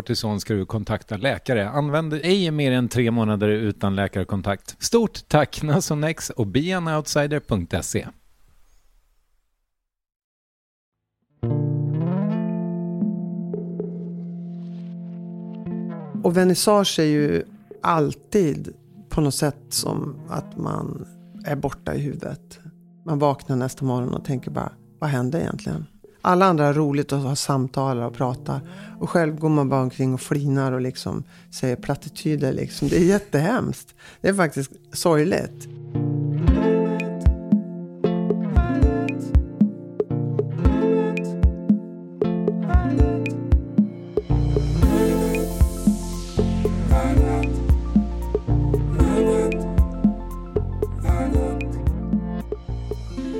kortison ska du kontakta läkare. Använd ej mer än tre månader utan läkarkontakt. Stort tack Nasonex och beanoutsider.se. Och vernissage är ju alltid på något sätt som att man är borta i huvudet. Man vaknar nästa morgon och tänker bara, vad hände egentligen? Alla andra har roligt och har samtal och pratar. Och själv går man bara omkring och flinar och liksom säger plattityder. Liksom. Det är jättehemskt. Det är faktiskt sorgligt.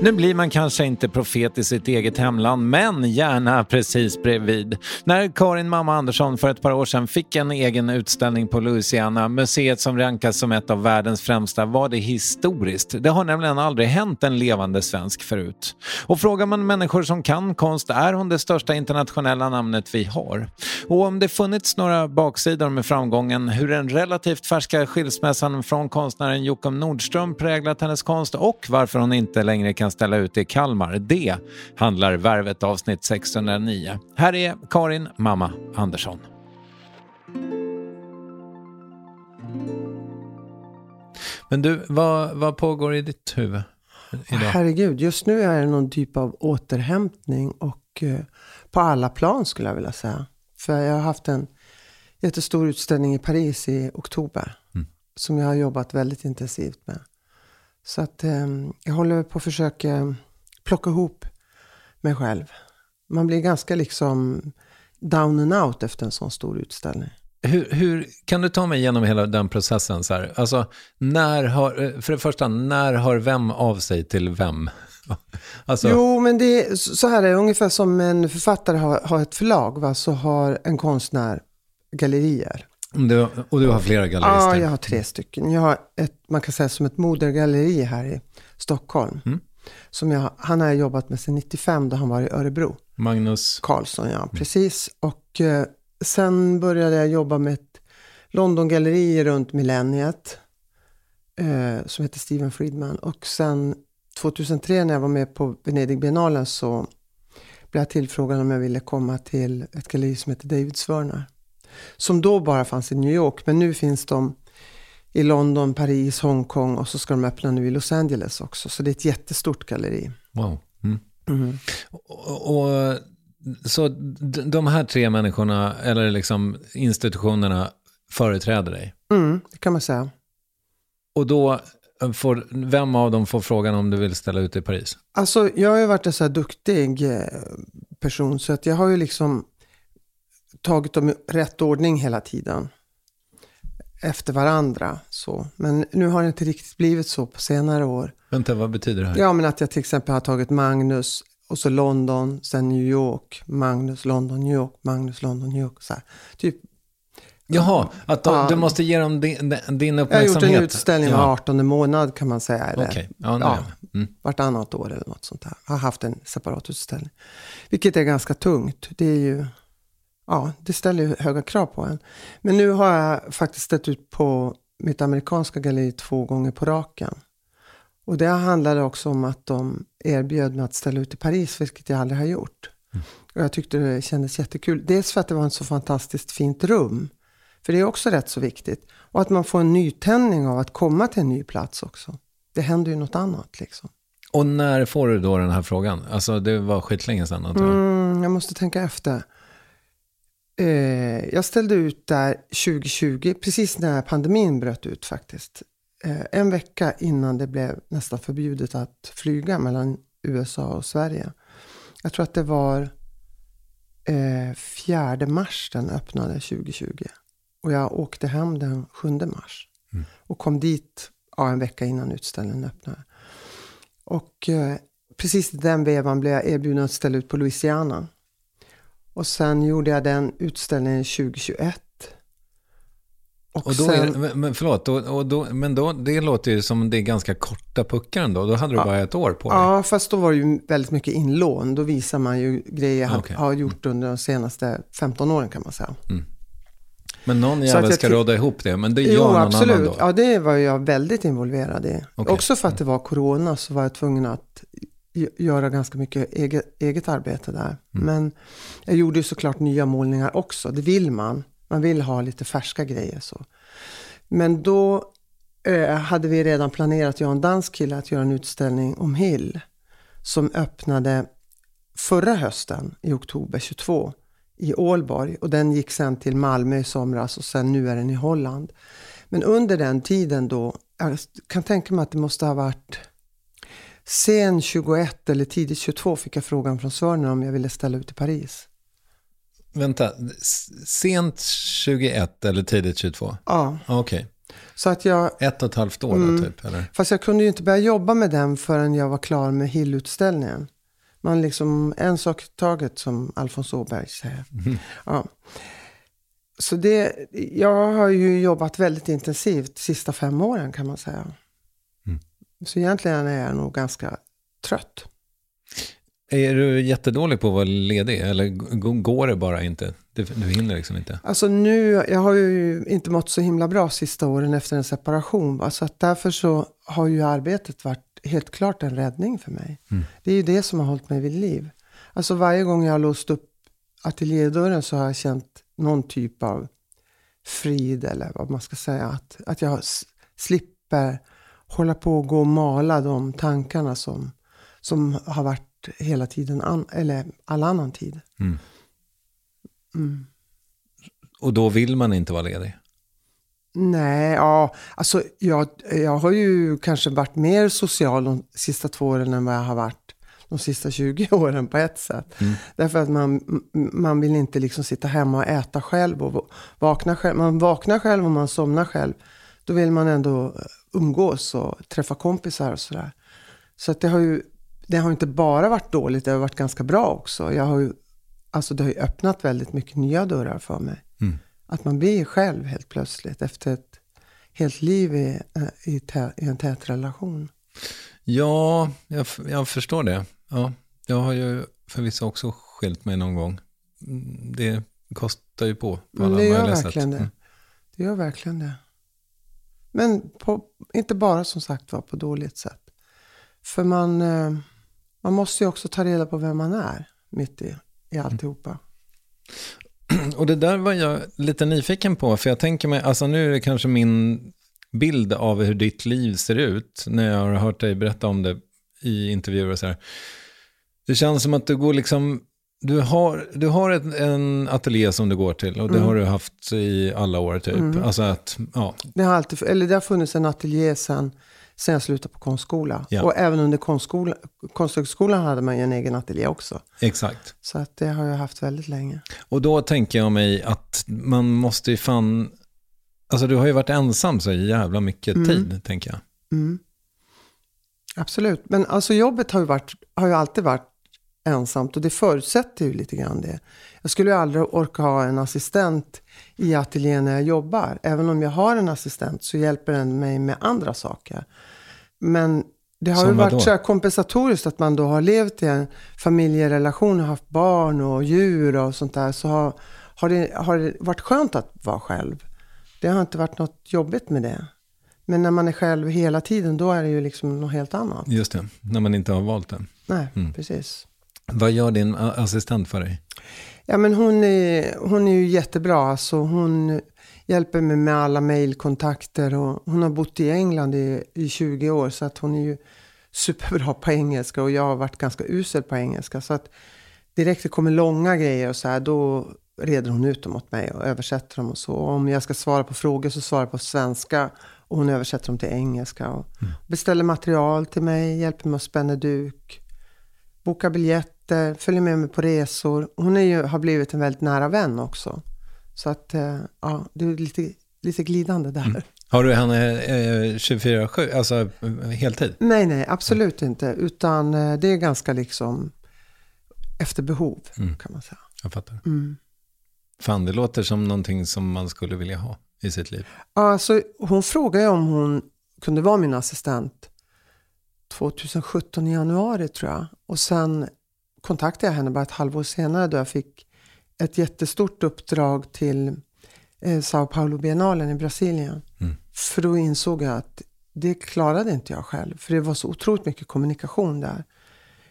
Nu blir man kanske inte profet i sitt eget hemland, men gärna precis bredvid. När Karin Mamma Andersson för ett par år sedan fick en egen utställning på Louisiana, museet som rankas som ett av världens främsta, var det historiskt. Det har nämligen aldrig hänt en levande svensk förut. Och frågar man människor som kan konst är hon det största internationella namnet vi har. Och om det funnits några baksidor med framgången, hur den relativt färska skilsmässan från konstnären Jockum Nordström präglat hennes konst och varför hon inte längre kan ställa ut i Kalmar. Det handlar Värvet avsnitt 609. Här är Karin Mamma Andersson. Men du, vad, vad pågår i ditt huvud idag? Herregud, just nu är det någon typ av återhämtning och eh, på alla plan skulle jag vilja säga. För jag har haft en jättestor utställning i Paris i oktober. Mm. Som jag har jobbat väldigt intensivt med. Så att eh, jag håller på att försöka plocka ihop mig själv. Man blir ganska liksom down and out efter en sån stor utställning. Hur, hur, kan du ta mig igenom hela den processen? Så här? Alltså, när har, eh, för det första, när har vem av sig till vem? Alltså, Jo, men det är, så här är det ungefär som en författare har, har ett förlag, va? så har en konstnär gallerier. Du, och du har flera gallerister? Ja, jag har tre stycken. Jag har ett, man kan säga som ett modergalleri här i Stockholm. Mm. Som jag, han har jag jobbat med sedan 95 då han var i Örebro. Magnus? Karlsson, ja, precis. Och eh, sen började jag jobba med ett Londongalleri runt millenniet. Eh, som heter Steven Friedman. Och sen 2003 när jag var med på Venedigbiennalen så blev jag tillfrågad om jag ville komma till ett galleri som heter David Svörner. Som då bara fanns i New York, men nu finns de i London, Paris, Hongkong och så ska de öppna nu i Los Angeles också. Så det är ett jättestort galleri. Wow. Mm. Och, och, så de här tre människorna, eller liksom institutionerna, företräder dig? Mm, det kan man säga. Och då får, vem av dem får frågan om du vill ställa ut i Paris? Alltså, jag har ju varit en så här duktig eh, person så att jag har ju liksom tagit dem i rätt ordning hela tiden. Efter varandra. Så. Men nu har det inte riktigt blivit så på senare år. Vänta, vad betyder det här? Ja, men att jag till exempel har tagit Magnus och så London, sen New York, Magnus, London, New York, Magnus, London, New York. Så här. Typ, Jaha, att de, Ja. du måste ge dem din, din jag har uppmärksamhet? gjort en utställning var ja. 18 månad kan man säga. Eller, Okej, ja, ja, mm. vartannat år eller något sånt där. Jag har haft en separat utställning. Vilket är ganska tungt. Det är ju, ja, det ställer ju höga krav på en. Men nu har jag faktiskt ställt ut på mitt amerikanska galleri två gånger på raken. Och det handlade också om att de erbjöd mig att ställa ut i Paris, vilket jag aldrig har gjort. Och jag tyckte det kändes jättekul. Dels för att det var ett så fantastiskt fint rum. För det är också rätt så viktigt. Och att man får en nytändning av att komma till en ny plats också. Det händer ju något annat liksom. Och när får du då den här frågan? Alltså det var skitlänge sedan antar jag. Mm, jag måste tänka efter. Eh, jag ställde ut där 2020, precis när pandemin bröt ut faktiskt. Eh, en vecka innan det blev nästan förbjudet att flyga mellan USA och Sverige. Jag tror att det var eh, 4 mars den öppnade 2020. Och jag åkte hem den 7 mars. Och kom dit ja, en vecka innan utställningen öppnade. Och eh, precis i den vevan blev jag erbjuden att ställa ut på Louisiana. Och sen gjorde jag den utställningen 2021. Och, Och då sen, är, det- men- förlåt, då, och då, men då, det låter ju som det är ganska korta puckar ändå. Då hade du bara ett år på dig. Ja, fast då var det ju väldigt mycket inlån. Då visar man ju grejer jag Okej. har gjort under de senaste 15 åren kan man säga. Men någon jävel ska råda ihop det, men det gör Jo, någon absolut. annan då. Ja, det var jag väldigt involverad i. Okej. Också för att det var corona så var jag tvungen att göra ganska mycket eget, eget arbete där. Mm. Men jag gjorde ju såklart nya målningar också. Det vill man. Man vill ha lite färska grejer så. Men då eh, hade vi redan planerat, jag och en dansk kille, att göra en utställning om Hill. Som öppnade förra hösten i oktober 22 i Ålborg. Och den gick sen till Malmö i somras och sen nu är den i Holland. Men under den tiden då, jag kan tänka mig att det måste ha varit sen 21 eller tidigt 22 fick jag frågan från Svörner om jag ville ställa ut i Paris. Vänta, sent 21 eller tidigt 22? Ja, Okej, så att jag, ett och ett halvt år då Mm. typ? Eller? fast jag kunde ju inte börja jobba med den förrän jag var klar med Hill-utställningen. Man liksom, en sak i taget som Alfons Åberg säger. Ja. Så det, jag har ju jobbat väldigt intensivt de sista fem åren kan man säga. Så egentligen är jag nog ganska trött. Är du jättedålig på att vara ledig eller går det bara inte? Du, du hinner liksom inte? Alltså nu, jag har ju inte mått så himla bra sista åren efter en separation. va. Så att därför så har ju arbetet varit helt klart en räddning för mig. Det är ju det som har hållit mig vid liv. Alltså varje gång jag har låst upp ateljédörren så har jag känt någon typ av frid eller vad man ska säga. Att, att jag slipper hålla på och gå och mala de tankarna som, som har varit hela tiden, an, eller all annan tid. Och då vill man inte vara ledig? Nej, ja, alltså jag, jag har ju kanske varit mer social de sista två åren än vad jag har varit de sista 20 åren på ett sätt. Därför att man, man vill inte liksom sitta hemma och äta själv och vakna själv. Man vaknar själv och man somnar själv. Då vill man ändå umgås och träffa kompisar och sådär. Så att det har ju det har inte bara varit dåligt, det har varit ganska bra också. Jag har ju, alltså det har ju öppnat väldigt mycket nya dörrar för mig. Mm. Att man blir själv helt plötsligt efter ett helt liv i, i, tä, i en tät relation. Ja, jag, jag förstår det. Ja, jag har ju förvisso också skilt mig någon gång. Mm, det kostar ju på på alla det gör möjliga verkligen sätt. det. Mm. Det gör verkligen det. Men på, inte bara som sagt var på dåligt sätt. För man, eh, man måste ju också ta reda på vem man är mitt i, i alltihopa. Och det där var jag lite nyfiken på, för jag tänker mig, alltså nu är det kanske min bild av hur ditt liv ser ut, när jag har hört dig berätta om det i intervjuer och så här. Det känns som att du går liksom, du har, du har ett, en ateljé som du går till och det Mm. har du haft i alla år typ. Alltså att, ja, Det har, alltid, eller det har funnits en ateljé sen, sen jag slutade på konstskola. Ja. Och även under konstskola, konsthögskolan hade man ju en egen ateljé också. exakt. Så att det har jag haft väldigt länge. Och då tänker jag mig att man måste ju fan, alltså du har ju varit ensam så jävla mycket tid, tänker jag. Mm. Absolut. Men alltså jobbet har ju, varit, har ju alltid varit ensamt och det förutsätter ju lite grann det. Jag skulle ju aldrig orka ha en assistent i ateljén när jag jobbar. Även om jag har en assistent så hjälper den mig med andra saker. Men det har Som ju varit så här kompensatoriskt att man då har levt i en familjerelation och haft barn och djur och sånt där. Så har, har, det, har det varit skönt att vara själv. Det har inte varit något jobbigt med det. Men när man är själv hela tiden, då är det ju liksom något helt annat. Just det, när man inte har valt det. Nej, Mm. precis. Vad gör din assistent för dig? Ja, men hon är, hon är ju jättebra. Alltså, hon hjälper mig med alla mejlkontakter hon har bott i England i, i 20 år så att hon är ju superbra på engelska och jag har varit ganska usel på engelska. Så att direkt det kommer långa grejer och så här, då reder hon ut dem åt mig och översätter dem och så. Och om jag ska svara på frågor så svarar jag på svenska och hon översätter dem till engelska. Och Beställer material till mig, hjälper mig att spänna duk, boka biljetter, följer med mig på resor. Hon är ju, har blivit en väldigt nära vän också. Så att, eh, ja, det är lite, lite glidande där. Har du henne eh, 24-7, alltså eh, heltid? Nej, nej, absolut inte. Utan eh, det är ganska liksom efter behov, kan man säga. Jag fattar. Mm. Fan, det låter som någonting som man skulle vilja ha i sitt liv. Alltså, hon frågade om hon kunde vara min assistent 2017 i januari tror jag. Och sen kontaktade jag henne bara ett halvår senare då jag fick ett jättestort uppdrag till eh, Sao Paulo biennalen i Brasilien. Mm. För då insåg jag att det klarade inte jag själv. För det var så otroligt mycket kommunikation där.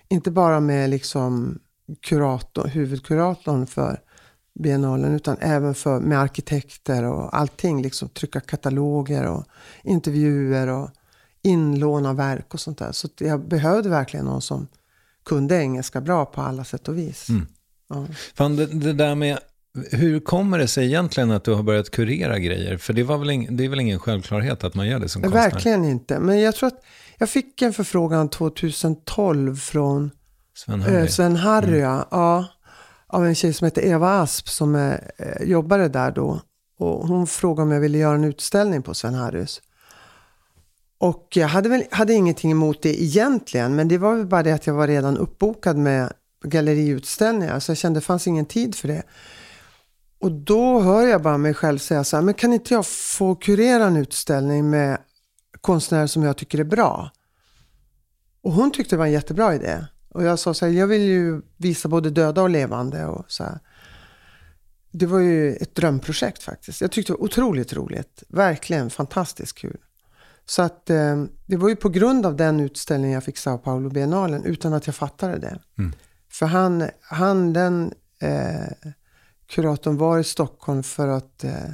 Inte bara med liksom kurator, huvudkuratorn för biennalen utan även för, med arkitekter och allting. Liksom trycka kataloger och intervjuer och inlåna verk och sånt där. Så jag behövde verkligen någon som kunde engelska bra på alla sätt och vis. Mm. Ja. Fan, det, det där med, hur kommer det sig egentligen att du har börjat kurera grejer? För det, var väl ing, det är väl ingen självklarhet att man gör det som konstnär? Verkligen inte. Men jag tror att jag fick en förfrågan 2012 från Sven Harry. Sven Harry, ja. ja. Av en tjej som heter Eva Asp som är, eh, jobbade där då. Och hon frågade om jag ville göra en utställning på Sven Harrys. Och jag hade, väl, hade ingenting emot det egentligen. Men det var väl bara det att jag var redan uppbokad med galleriutställningar. Så jag kände det fanns ingen tid för det. Och då hör jag bara mig själv säga så här, men kan inte jag få kurera en utställning med konstnärer som jag tycker är bra? Och hon tyckte det var en jättebra idé. Och jag sa så här, jag vill ju visa både döda och levande och så här. Det var ju ett drömprojekt faktiskt. Jag tyckte det var otroligt roligt. Verkligen fantastiskt kul. Så att eh, det var ju på grund av den utställningen jag fick Sao Paulo biennalen utan att jag fattade det. För han, han den eh, kuratorn var i Stockholm för att eh,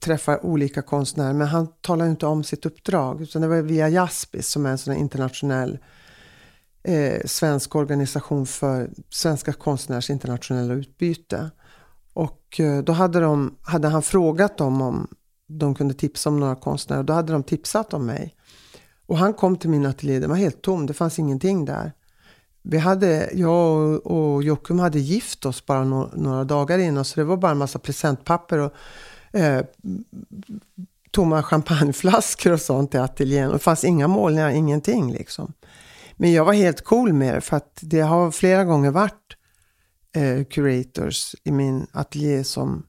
träffa olika konstnärer. Men han talade inte om sitt uppdrag. Utan det var via Jaspis som är en sån internationell eh, svensk organisation för svenska konstnärers internationella utbyte. Och eh, då hade, de, hade han frågat dem om de kunde tipsa om några konstnärer. Då hade de tipsat om mig. Och han kom till min ateljé, den var helt tom, det fanns ingenting där. vi hade, jag och, och Jockum hade gift oss bara no, några dagar innan. Så det var bara en massa presentpapper och eh, tomma champagneflaskor och sånt i ateljén. Och det fanns inga målningar, ingenting liksom. Men jag var helt cool med det för att det har flera gånger varit eh, curators i min ateljé som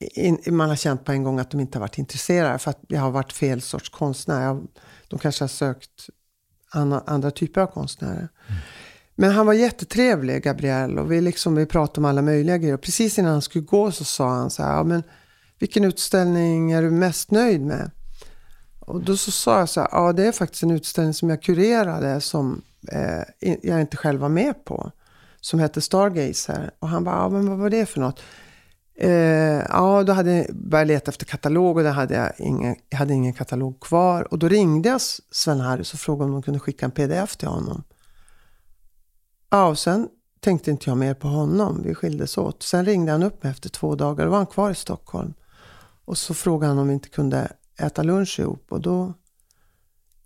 in, man har känt på en gång att de inte har varit intresserade för att jag har varit fel sorts konstnär. Jag, de kanske har sökt andra, andra typer av konstnärer. Mm. Men han var jättetrevlig, Gabriel, och vi, liksom, vi pratade om alla möjliga grejer. Och precis innan han skulle gå så sa han så här, ja, men vilken utställning är du mest nöjd med? Och då så sa jag så här, ja det är faktiskt en utställning som jag kurerade som eh, jag inte själv var med på. Som hette Stargazer. Och han bara, ja men vad var det för något? Eh, ja, då hade jag börjat leta efter katalog och då hade jag, ingen, jag hade ingen katalog kvar. Och då ringde jag Sven-Harry och frågade om de kunde skicka en pdf till honom. Ja, och sen tänkte inte jag mer på honom. Vi skildes åt. Sen ringde han upp mig efter två dagar. Då var han kvar i Stockholm. Och så frågade han om vi inte kunde äta lunch ihop. Och då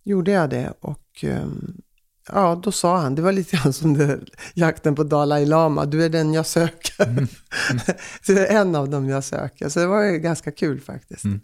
gjorde jag det. Och um, ja, då sa han, det var lite grann som det, jakten på Dalai Lama. Du är den jag söker. Mm. Mm. du är en av dem jag söker. Så det var ju ganska kul faktiskt. Mm.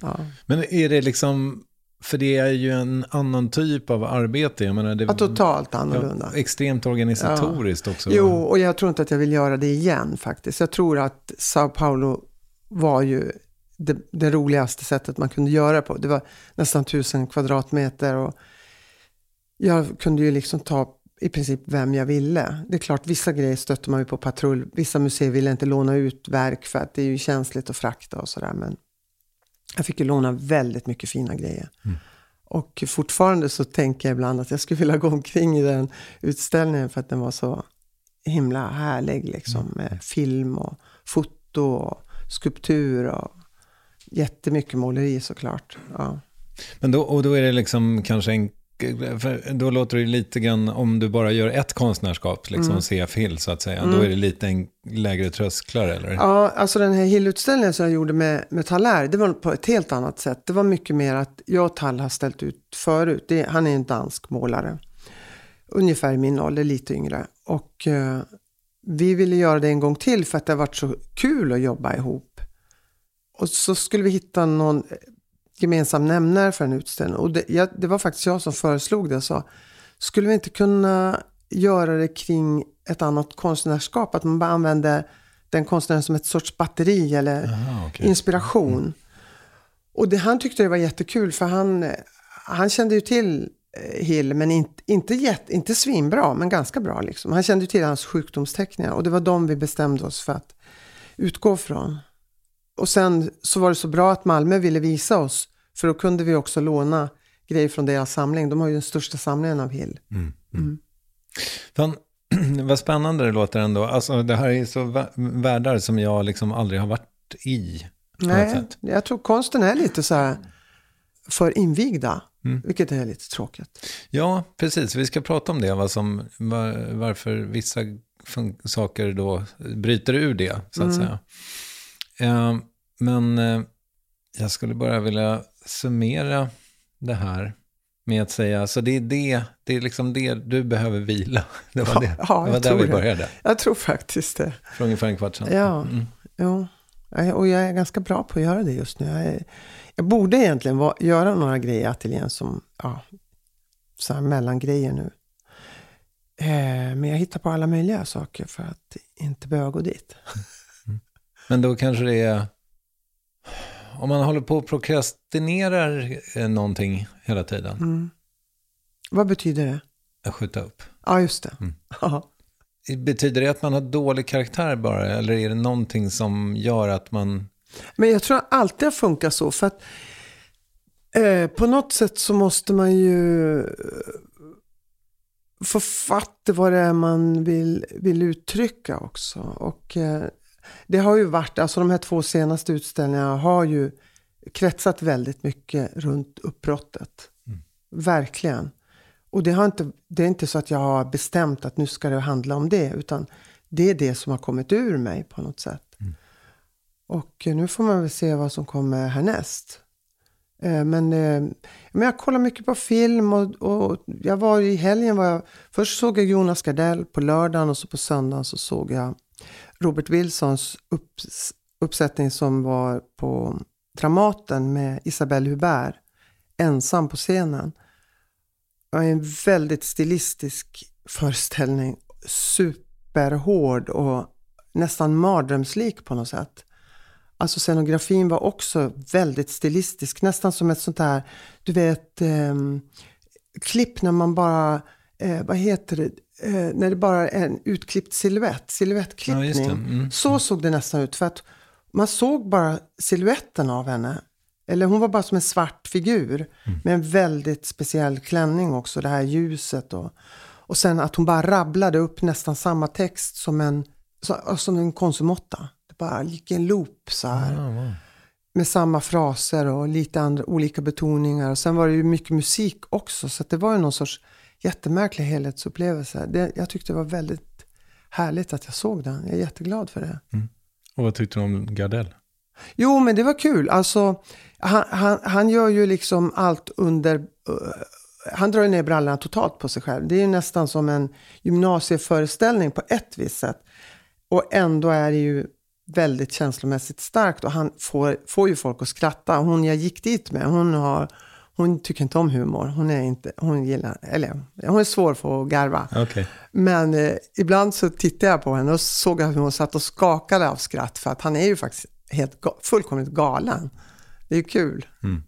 Ja. Men är det liksom för det är ju en annan typ av arbete. Jag menar, det, ja, totalt annorlunda. Ja, extremt organisatoriskt ja. också. Jo, och jag tror inte att jag vill göra det igen faktiskt. Jag tror att Sao Paulo var ju det, det roligaste sättet man kunde göra på. Det var nästan tusen kvadratmeter och jag kunde ju liksom ta i princip vem jag ville. Det är klart, vissa grejer stötte man ju på patrull. Vissa museer ville inte låna ut verk för att det är ju känsligt att frakta och sådär. Men jag fick ju låna väldigt mycket fina grejer. Mm. Och fortfarande så tänker jag ibland att jag skulle vilja gå omkring i den utställningen för att den var så himla härlig liksom. Mm. Med film och foto och skulptur och jättemycket måleri såklart. Ja. Men då, och då är det liksom kanske en då låter det lite grann, om du bara gör ett konstnärskap, liksom mm. CF Hill så att säga, mm. då är det lite en lägre trösklar eller? Ja, alltså den här Hill-utställningen som jag gjorde med, med Thaler, det var på ett helt annat sätt. Det var mycket mer att jag och Tall har ställt ut förut. Det, han är en dansk målare. Ungefär i min ålder, lite yngre. Och eh, vi ville göra det en gång till för att det har varit så kul att jobba ihop. Och så skulle vi hitta någon gemensam nämnare för en utställning. Och det, jag, det var faktiskt jag som föreslog det och sa, skulle vi inte kunna göra det kring ett annat konstnärskap? Att man bara använder den konstnären som ett sorts batteri eller Aha, okay. inspiration. Mm. Och det, han tyckte det var jättekul för han, han kände ju till eh, Hill, men inte, inte, jätt, inte svinbra, men ganska bra. Liksom. Han kände ju till hans sjukdomsteckningar och det var de vi bestämde oss för att utgå från. Och sen så var det så bra att Malmö ville visa oss, för då kunde vi också låna grejer från deras samling. De har ju den största samlingen av Hill. Mm, mm. Mm. Fan, vad spännande det låter ändå. Alltså, det här är så världar som jag liksom aldrig har varit i. Nej, jag tror konsten är lite så här för invigda. Mm. Vilket är lite tråkigt. Ja, precis. Vi ska prata om det. Vad som, var, varför vissa saker då bryter ur det, så att mm. säga. Eh, men eh, jag skulle bara vilja summera det här med att säga, så det är det, det är liksom det, du behöver vila. Det var, det, ja, det var där vi började. Det. Jag tror faktiskt det. För ungefär en kvart sedan. Ja, mm. jo. Och jag är ganska bra på att göra det just nu. Jag, är, jag borde egentligen va, göra några grejer i ateljén som, ja, så här mellangrejer nu. Eh, men jag hittar på alla möjliga saker för att inte behöva gå dit. Men då kanske det är, om man håller på och prokrastinerar eh, någonting hela tiden. Mm. Vad betyder det? Att skjuta upp. Ja, just det. Mm. Betyder det att man har dålig karaktär bara? Eller är det någonting som gör att man... Men jag tror alltid har funkat så. För att eh, på något sätt så måste man ju eh, få fatt vad det är man vill, vill uttrycka också. Och eh, det har ju varit, alltså de här två senaste utställningarna har ju kretsat väldigt mycket runt uppbrottet. Mm. Verkligen. Och det, har inte, det är inte så att jag har bestämt att nu ska det handla om det, utan det är det som har kommit ur mig på något sätt. Mm. Och nu får man väl se vad som kommer härnäst. Eh, men, eh, men jag kollar mycket på film och, och jag var i helgen, var jag, först såg jag Jonas Gardell på lördagen och så på söndagen så såg jag Robert Wilsons upps, uppsättning som var på Dramaten med Isabelle Hubert ensam på scenen. Det var en väldigt stilistisk föreställning. Superhård och nästan mardrömslik på något sätt. Alltså scenografin var också väldigt stilistisk, nästan som ett sånt där, du vet, eh, klipp när man bara, eh, vad heter det, när det bara är en utklippt silhuett, silhuettklippning. Ja, mm. Så såg det nästan ut, för att man såg bara siluetten av henne. Eller hon var bara som en svart figur mm. med en väldigt speciell klänning också, det här ljuset. Och, och sen att hon bara rabblade upp nästan samma text som en, som en konsumotta. Det bara gick en loop så här. Ah, wow. Med samma fraser och lite andra, olika betoningar. Och sen var det ju mycket musik också, så det var ju någon sorts jättemärklig helhetsupplevelse. Det, jag tyckte det var väldigt härligt att jag såg den. Jag är jätteglad för det. Mm. Och vad tyckte du om Gardell? Jo, men det var kul. Alltså, han, han, han gör ju liksom allt under... Uh, han drar ner brallorna totalt på sig själv. Det är ju nästan som en gymnasieföreställning på ett visst sätt. Och ändå är det ju väldigt känslomässigt starkt och han får, får ju folk att skratta. Hon jag gick dit med, hon, har, hon tycker inte om humor. Hon är inte, hon gillar, eller hon är svår för att garva. Okay. Men eh, ibland så tittade jag på henne och såg att hon satt och skakade av skratt för att han är ju faktiskt helt fullkomligt galen. Det är ju kul. Mm.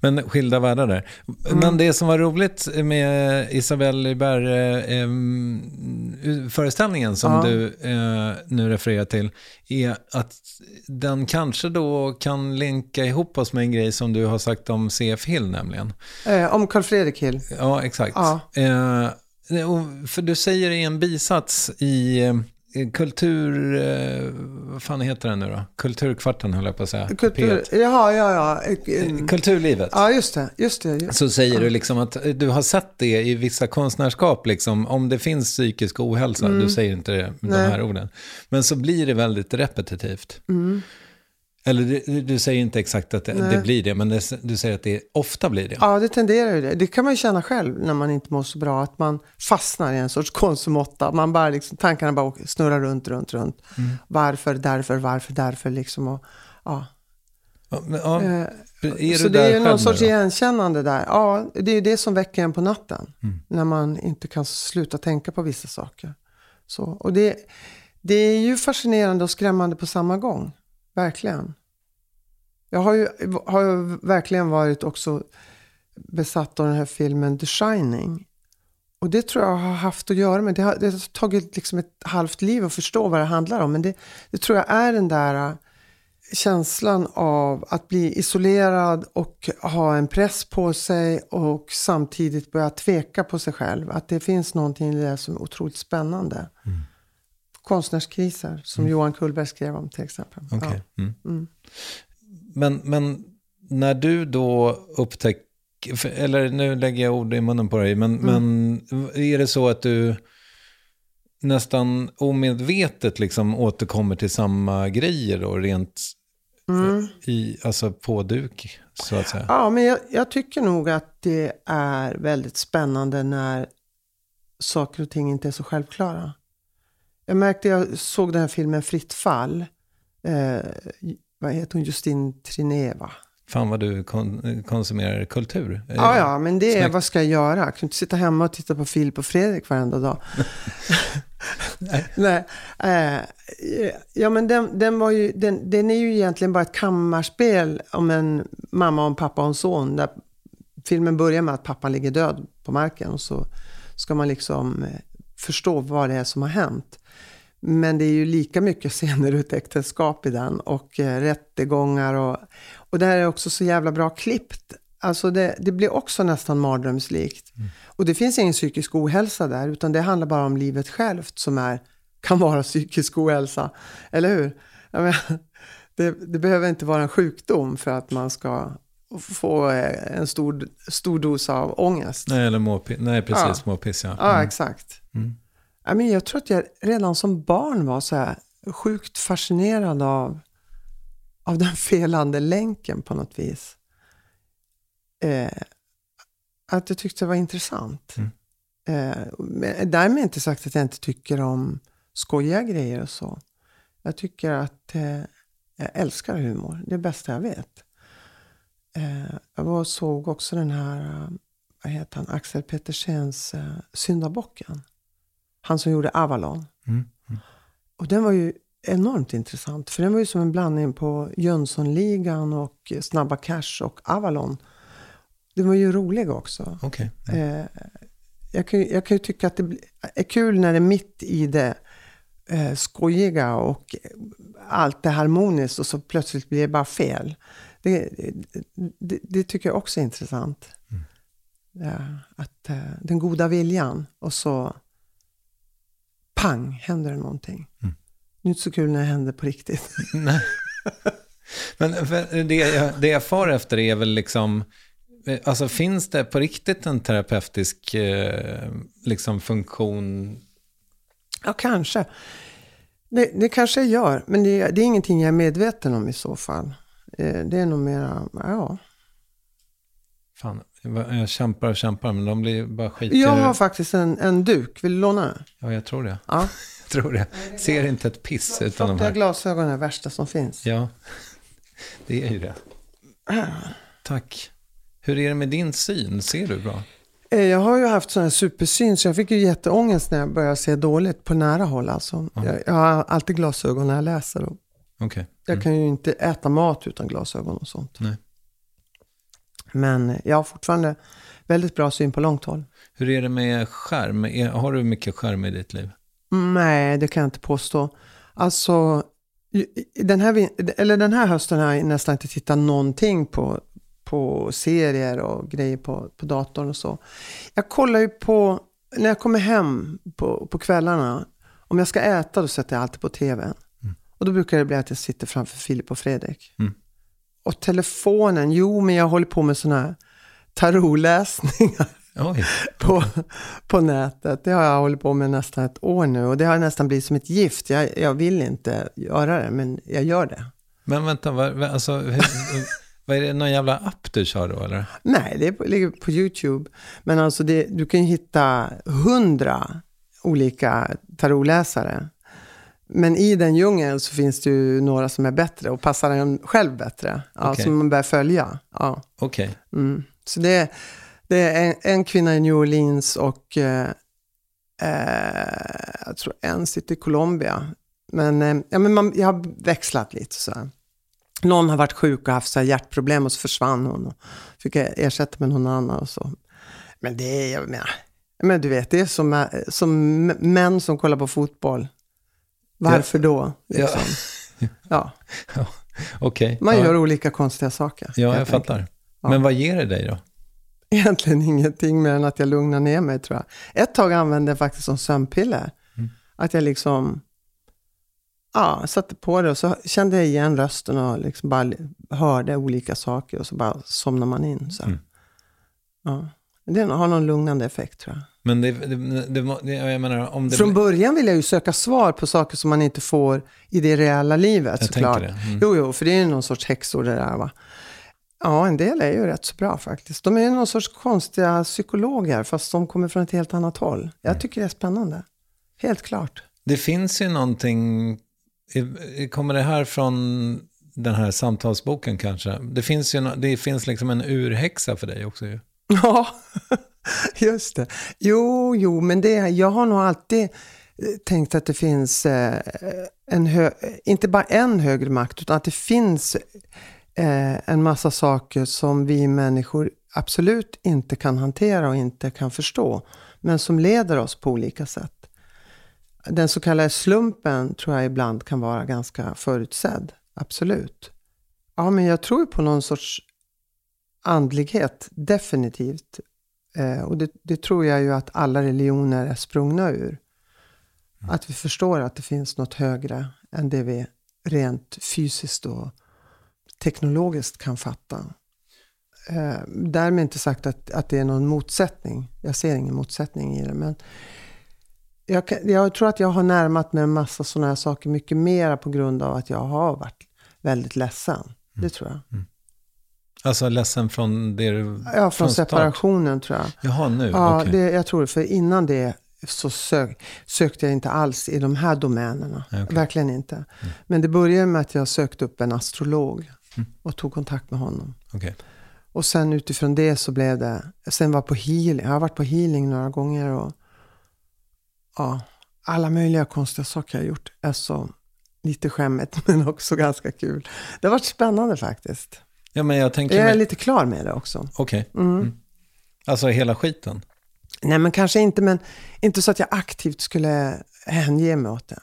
Men skilda världar där. Mm. Men det som var roligt med Isabelle Lyberg-föreställningen eh, som ja. du eh, nu refererar till är att den kanske då kan länka ihop oss med en grej som du har sagt om C.F. Hill nämligen. Eh, om Carl Fredrik Hill. Ja, exakt. Ja. Eh, för du säger i en bisats i kultur... Eh, vad fan heter den nu då? Kulturkvarten höll jag på att säga. Kultur, jaha, ja, ja. Eh, kulturlivet. Ja, just det. Just det just. Så säger du liksom att du har sett det i vissa konstnärskap, liksom, om det finns psykisk ohälsa. Mm. Du säger inte det, de här orden. Men så blir det väldigt repetitivt. Mm. Eller du, du, säger inte exakt att det, det blir det, men det, du säger att det ofta blir det. Ja, det tenderar ju det. Det kan man ju känna själv när man inte mår så bra, att man fastnar i en sorts konsumotta. Man bara liksom, tankarna bara snurrar runt, runt, runt. Mm. Varför, därför, varför, därför liksom. Och, ja. Ja, men, ja. Eh, är så det är ju någon sorts igenkännande där. Ja, det är ju det som väcker en på natten. Mm. När man inte kan sluta tänka på vissa saker. Så, och det, det är ju fascinerande och skrämmande på samma gång. Verkligen. Jag har ju, har ju verkligen varit också besatt av den här filmen The Shining. Och det tror jag har haft att göra med, det har, det har tagit liksom ett halvt liv att förstå vad det handlar om. Men det, det tror jag är den där äh, känslan av att bli isolerad och ha en press på sig och samtidigt börja tveka på sig själv. Att det finns någonting i det som är otroligt spännande. Mm konstnärskriser som mm. Johan Kullberg skrev om till exempel. Okay. Ja. Mm. Mm. Men, men när du då upptäcker, eller nu lägger jag ord i munnen på dig, men, mm. men är det så att du nästan omedvetet liksom återkommer till samma grejer då, rent mm. i, alltså på duk, så att säga? Ja, men jag, jag tycker nog att det är väldigt spännande när saker och ting inte är så självklara. Jag märkte, jag såg den här filmen Fritt fall. Eh, vad heter hon? Justin Trineva. Fan vad du kon konsumerar kultur. Ja, ja, men det är, vad ska jag göra? Jag kan inte sitta hemma och titta på Filip och Fredrik varenda dag. Nej. Nej. Eh, ja, men den, den, var ju, den, den är ju egentligen bara ett kammarspel om en mamma, och en pappa och en son. Där filmen börjar med att pappan ligger död på marken och så ska man liksom eh, förstå vad det är som har hänt. Men det är ju lika mycket scener ur ett äktenskap i den och eh, rättegångar och, och det här är också så jävla bra klippt. Alltså det, det blir också nästan mardrömslikt. Mm. Och det finns ingen psykisk ohälsa där, utan det handlar bara om livet självt som är, kan vara psykisk ohälsa. Eller hur? Menar, det, det, behöver inte vara en sjukdom för att man ska få eh, en stor, stor dos av ångest. Nej, eller må, nej precis, ja. måpiss. Ja. Mm. ja, exakt. Mm jag tror att jag redan som barn var så här sjukt fascinerad av, av den felande länken på något vis. eh, att jag tyckte det var intressant. Mm. Eh, därmed inte sagt att jag inte tycker om skojiga grejer och så. Jag tycker att eh, jag älskar humor. Det är det bästa jag vet. Eh, jag var och såg också den här, eh, vad heter han, Axel Petersens eh, Syndabocken. Han som gjorde Avalon. Mm. Och den var ju enormt intressant. För den var ju som en blandning på Jönssonligan och Snabba Cash och Avalon. Den var ju rolig också. Okej. Eh, jag, kan, jag kan ju tycka att det är kul när det är mitt i det eh, skojiga och allt är harmoniskt och så plötsligt blir det bara fel. Det, det, det tycker jag också är intressant. Ja, att eh, den goda viljan och så pang händer det någonting. Det är inte så kul när det händer på riktigt. Nej. Men det jag, det jag far efter är väl liksom, eh, alltså finns det på riktigt en terapeutisk eh, liksom funktion? Ja, kanske. Det, det kanske gör, men det, det är ingenting jag är medveten om i så fall. Eh, Det är nog mera, ja. Fan, jag kämpar och kämpar, men de blir bara skitiga. Jag har faktiskt en, en duk, vill du låna den? Ja, jag tror det. Ja. Jag tror det. Ser inte ett piss utan de här. glasögon är det värsta som finns. Ja, det är ju det. Tack. Hur är det med din syn? Ser du bra? Eh, Jag har ju haft sån här supersyn, så jag fick ju jätteångest när jag började se dåligt på nära håll. Alltså. Jag, jag har alltid glasögon när jag läser. Och Okej. jag kan ju inte äta mat utan glasögon och sånt. Nej. Men jag har fortfarande väldigt bra syn på långt håll. Hur är det med skärm? Är, har du mycket skärm i ditt liv? Nej, det kan jag inte påstå. Alltså, den här, eller den här hösten har jag nästan inte tittat någonting på, på serier och grejer på, på datorn och så. Jag kollar ju på, när jag kommer hem på, på kvällarna, om jag ska äta då sätter jag alltid på tvn. Och då brukar det bli att jag sitter framför Filip och Fredrik. Mm. Och telefonen, jo men jag håller på med sådana här tarotläsningar Oj, på, på nätet. Det har jag hållit på med nästan ett år nu och det har nästan blivit som ett gift. Jag, jag vill inte göra det, men jag gör det. men vänta, vad, alltså, hur, vad är det, någon jävla app du kör då eller? Nej, det på, ligger på YouTube. Men alltså det, du kan ju hitta hundra olika tarotläsare. Men i den djungeln så finns det ju några som är bättre och passar en själv bättre. Ja, Okej. Som man börjar följa. Ja. Okej, Mm. Så det, det är en, en kvinna i New Orleans och eh, eh, jag tror en sitter i Colombia. Men, eh, ja, men man, jag har växlat lite så här. Någon har varit sjuk och haft så här hjärtproblem och så försvann hon. Och fick jag ersätta med någon annan och så. Men det är, jag menar, men du vet, det är som, eh, som män som kollar på fotboll. Varför då? Liksom. Ja. okej. Man ja, gör olika konstiga saker. Ja, jag enkelt. fattar. Men vad ger det dig då? Egentligen ingenting mer än att jag lugnar ner mig tror jag. Ett tag använde jag faktiskt som sömnpiller. Att jag liksom, ja, satte på det och så kände jag igen rösten och liksom bara hörde olika saker och så bara somnar man in. Så. här. Ja. Det har någon lugnande effekt tror jag. Men det, det, det, det jag menar, om det Från början vill jag ju söka svar på saker som man inte får i det reella livet Jag såklart. det. Mm. Jo, jo, för det är ju någon sorts häxor det där va. Ja, en del är ju rätt så bra faktiskt. De är ju någon sorts konstiga psykologer fast de kommer från ett helt annat håll. Jag Mm. tycker det är spännande. Helt klart. Det finns ju någonting, kommer det här från den här samtalsboken kanske? Det finns ju det finns liksom en urhäxa för dig också ju. Ja, just det. Jo, jo, men det, jag har nog alltid eh, tänkt att det finns eh, en hö, inte bara en högre makt, utan att det finns eh, en massa saker som vi människor absolut inte kan hantera och inte kan förstå, men som leder oss på olika sätt. Den så kallade slumpen tror jag ibland kan vara ganska förutsedd, absolut. Ja, men jag tror på någon sorts andlighet, definitivt. Eh, och det, det tror jag ju att alla religioner är sprungna ur. Att vi förstår att det finns något högre än det vi rent fysiskt och teknologiskt kan fatta. Eh, därmed inte sagt att, att det är någon motsättning. Jag ser ingen motsättning i det. Men jag, kan, jag tror att jag har närmat mig en massa sådana här saker mycket mera på grund av att jag har varit väldigt ledsen. Det tror jag. Alltså ledsen från det du... Ja, från start? separationen tror jag. Jaha, nu? Ja, okej. det, jag tror det. För innan det så sök, sökte jag inte alls i de här domänerna. Okej. Verkligen inte. Men det började med att jag sökte upp en astrolog Mm. och tog kontakt med honom. Okej. Och sen utifrån det så blev det, sen var på healing, jag har varit på healing några gånger och ja, alla möjliga konstiga saker jag har gjort är så lite skämmigt men också ganska kul. Det har varit spännande faktiskt. Ja, men jag tänker... Jag är mig- lite klar med det också. Okej. Mm. Alltså hela skiten? Nej men kanske inte, men inte så att jag aktivt skulle hänge mig åt det.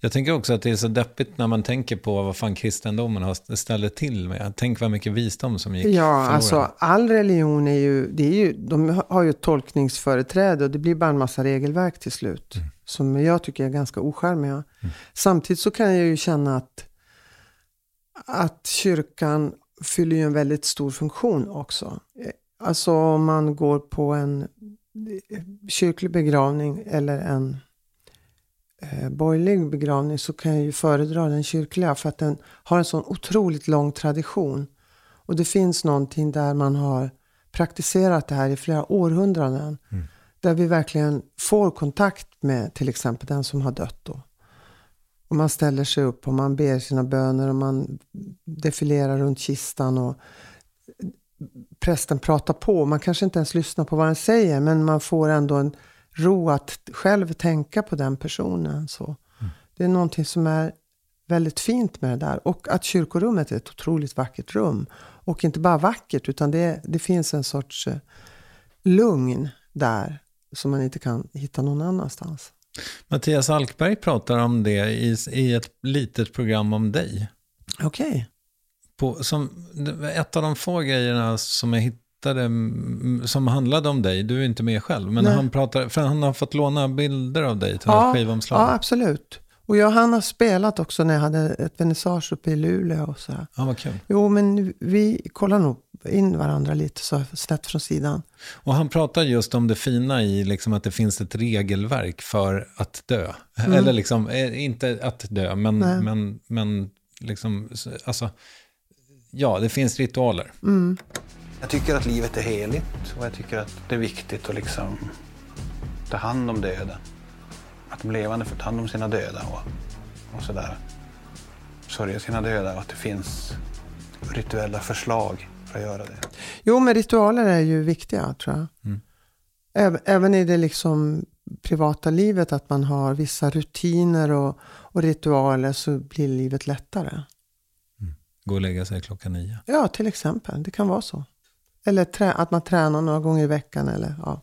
Jag tänker också att det är så deppigt när man tänker på vad fan kristendomen har ställt till med. Tänk vad mycket visdom som gick Ja, förlorad. alltså all religion är ju, det är ju, de har ju tolkningsföreträde och det blir bara en massa regelverk till slut. Som jag tycker är ganska ocharmiga. Samtidigt så kan jag ju känna att, att kyrkan fyller ju en väldigt stor funktion också. Eh, Alltså om man går på en eh, kyrklig begravning eller en eh, borgerlig begravning så kan jag ju föredra den kyrkliga för att den har en sån otroligt lång tradition. Och det finns någonting där man har praktiserat det här i flera århundraden. Där vi verkligen får kontakt med till exempel den som har dött då. Och man ställer sig upp och man ber sina böner och man defilerar runt kistan och prästen pratar på. Man kanske inte ens lyssnar på vad den säger men man får ändå en ro att själv tänka på den personen. Så Det är någonting som är väldigt fint med det där. Och att kyrkorummet är ett otroligt vackert rum. Och inte bara vackert, utan det, det finns en sorts eh, lugn där som man inte kan hitta någon annanstans. Mattias Alkberg pratar om det i, i ett litet program om dig. Okej. På, som, ett av de få grejerna som jag hittade som handlade om dig, du är inte med själv, men Nej. han pratar, för han har fått låna bilder av dig till något skivomslag. ja, absolut. Och jag han har spelat också när jag hade ett vernissage uppe i Luleå och så här. Ja, vad kul. Jo, men vi kollar nog in varandra lite så snett från sidan. Och han pratar just om det fina i liksom att det finns ett regelverk för att dö. Eller liksom, eh, inte att dö, men, Nej. men, men liksom, alltså, ja, det finns ritualer. Jag tycker att livet är heligt och jag tycker att det är viktigt att liksom ta hand om döden. Att de levande får ta hand om sina döda och, och sådär. Sörja sina döda och att det finns rituella förslag för att göra det. Jo, men ritualer är ju viktiga tror jag. Även, även i det liksom privata livet, att man har vissa rutiner och, och ritualer så blir livet lättare. Gå och lägga sig klockan nio. Ja, till exempel. Det kan vara så. Eller trä, att man tränar några gånger i veckan. Eller, ja.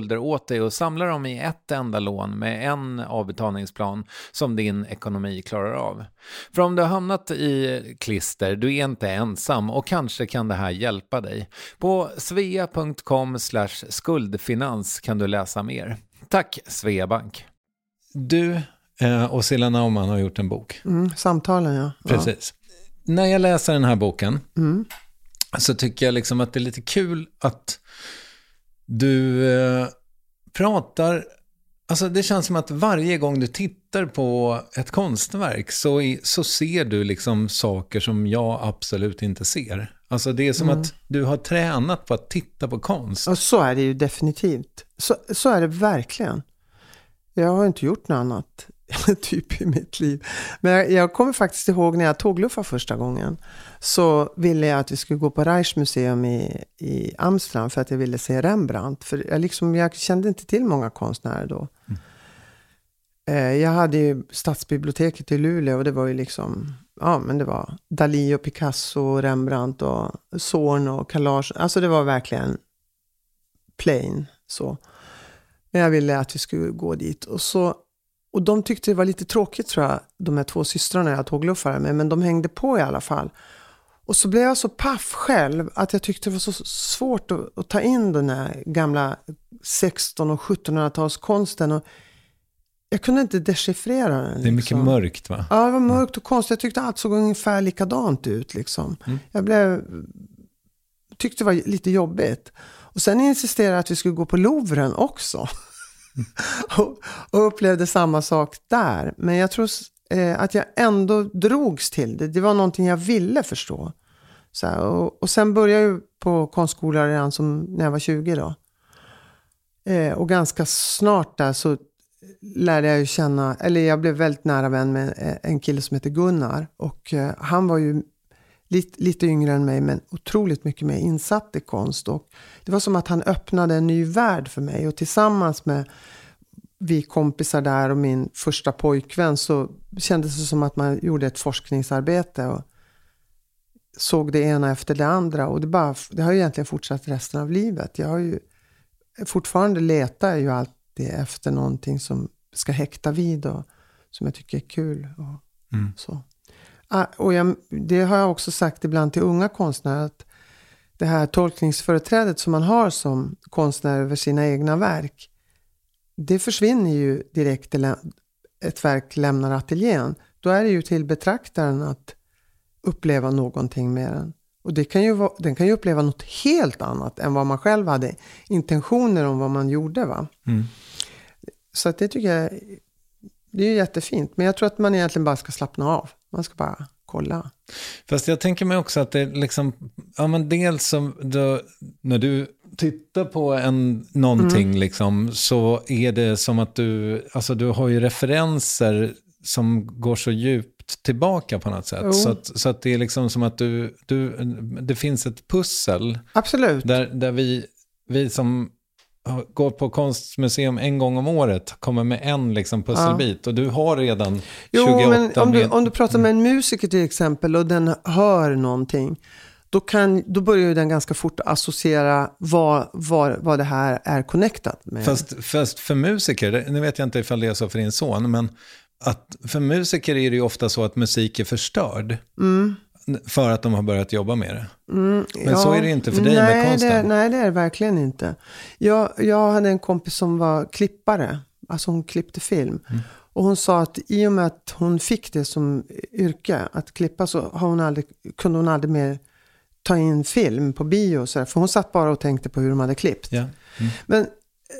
skulder åt dig och samla dem i ett enda lån med en avbetalningsplan som din ekonomi klarar av. För om du har hamnat i klister, du är inte ensam och kanske kan det här hjälpa dig. På svea.com skuldfinans kan du läsa mer. Tack Sveabank. Du eh, och Silla Naumann har gjort en bok. Mm, samtalen, ja. Precis. Ja. När jag läser den här boken mm. så tycker jag liksom att det är lite kul att du eh, pratar, alltså det känns som att varje gång du tittar på ett konstverk så, i, så ser du liksom saker som jag absolut inte ser. Alltså det är som mm. att du har tränat på att titta på konst. Och så är det ju definitivt. Så, så är det verkligen. Jag har inte gjort något annat typ i mitt liv. Men jag, jag kommer faktiskt ihåg när jag tågluffade första gången. Så ville jag att vi skulle gå på Rijksmuseum i, i Amsterdam för att jag ville se Rembrandt. För jag, liksom, jag kände inte till många konstnärer då. Mm. Eh, jag hade ju stadsbiblioteket i Luleå och det var ju liksom, ja men det var Dalí och Picasso, och Rembrandt och Zorn och Collage. Alltså det var verkligen plain så. Men jag ville att vi skulle gå dit. Och så och de tyckte det var lite tråkigt tror jag, de här två systrarna jag tågluffade med, men de hängde på i alla fall. Och så blev jag så paff själv att jag tyckte det var så svårt att, att ta in den här gamla 16 och 1700-talskonsten. jag kunde inte dechiffrera den. Det är mycket liksom. mörkt va? Ja, det var mörkt och konstigt. Jag tyckte allt såg ungefär likadant ut. Liksom. Mm. Jag blev, tyckte det var lite jobbigt. Och sen insisterade jag att vi skulle gå på Louvren också. och, och, upplevde samma sak där. Men jag tror eh, att jag ändå drogs till det. Det var någonting jag ville förstå. Så här, och, och sen började jag på konstskola redan som när jag var 20 då. Eh, och ganska snart där så lärde jag ju känna, eller jag blev väldigt nära vän med eh, en kille som heter Gunnar. Och eh, han var ju lite, lite yngre än mig men otroligt mycket mer insatt i konst. Och det var som att han öppnade en ny värld för mig och tillsammans med vi kompisar där och min första pojkvän så kändes det som att man gjorde ett forskningsarbete och såg det ena efter det andra. Och det, bara, det har ju egentligen fortsatt resten av livet. Jag har ju, fortfarande letar jag ju alltid efter någonting som ska häkta vid och som jag tycker är kul. Och mm. så. Ah, och jag, det har jag också sagt ibland till unga konstnärer. att Det här tolkningsföreträdet som man har som konstnär över sina egna verk. Det försvinner ju direkt ett verk lämnar ateljén. Då är det ju till betraktaren att uppleva någonting med den. Och det kan ju vara, den kan ju uppleva något helt annat än vad man själv hade intentioner om vad man gjorde. Va? Mm. Så att det tycker jag det är jättefint. Men jag tror att man egentligen bara ska slappna av. Man ska bara kolla. Fast jag tänker mig också att det liksom, ja men dels som då, när du tittar på en, någonting mm. liksom, så är det som att du, alltså du har ju referenser som går så djupt tillbaka på något sätt. Så att, så att det är liksom som att du, du, det finns ett pussel. Absolut. Där, där vi, vi som går på konstmuseum en gång om året, kommer med en liksom pusselbit ja. och du har redan jo, 28 men om du, om du pratar med en musiker till exempel och den hör någonting, då, kan, då börjar ju den ganska fort associera vad, vad, vad det här är connectat med. Fast, fast för musiker, nu vet jag inte ifall det är så för din son, men att för musiker är det ju ofta så att musik är förstörd. Mm. För att de har börjat jobba med det. Mm, Men ja, så är det inte för dig nej, med konsten. Det, nej, det är det verkligen inte. Jag, jag hade en kompis som var klippare. Alltså hon klippte film. Mm. Och hon sa att i och med att hon fick det som yrke, att klippa, så har hon aldrig, kunde hon aldrig mer ta in film på bio. Så här, för hon satt bara och tänkte på hur de hade klippt. Ja. Mm. Men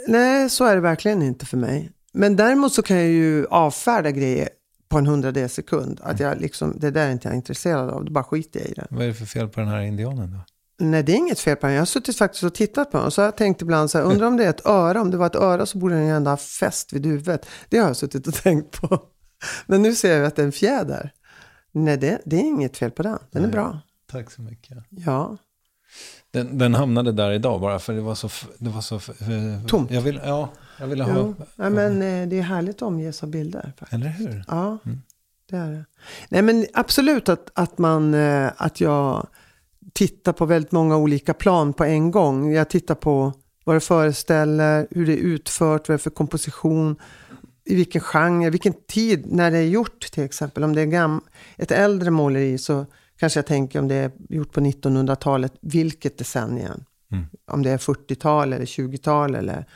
nej, så är det verkligen inte för mig. Men däremot så kan jag ju avfärda grejer på en hundradels sekund. Att jag liksom, det där är inte jag intresserad av, då bara skiter jag i det. Vad är det för fel på den här indianen då? Nej, det är inget fel på den. Jag har suttit faktiskt och tittat på den. Så jag tänkt ibland så här, undrar om det är ett öra. Om det var ett öra så borde den ju ändå ha fäst vid huvudet. Det har jag suttit och tänkt på. Men nu ser jag att det är en fjäder. Nej, det, det är inget fel på den. Den är Nej. bra. Tack så mycket. Ja. Den, den hamnade där idag bara för det var så... Det var så eh, Tomt. Jag vill, ja, jag ville ha... Jo. Ja, men eh, det är härligt att omges av bilder. faktiskt. Eller hur? Ja, det är det. Nej, men absolut att, att, man, eh, att jag tittar på väldigt många olika plan på en gång. Jag tittar på vad det föreställer, hur det är utfört, vad det är för komposition, i vilken genre, vilken tid, när det är gjort till exempel. Om det är gam- ett äldre måleri så kanske jag tänker om det är gjort på 1900-talet, vilket decennium? Om det är 40-tal eller 20-tal eller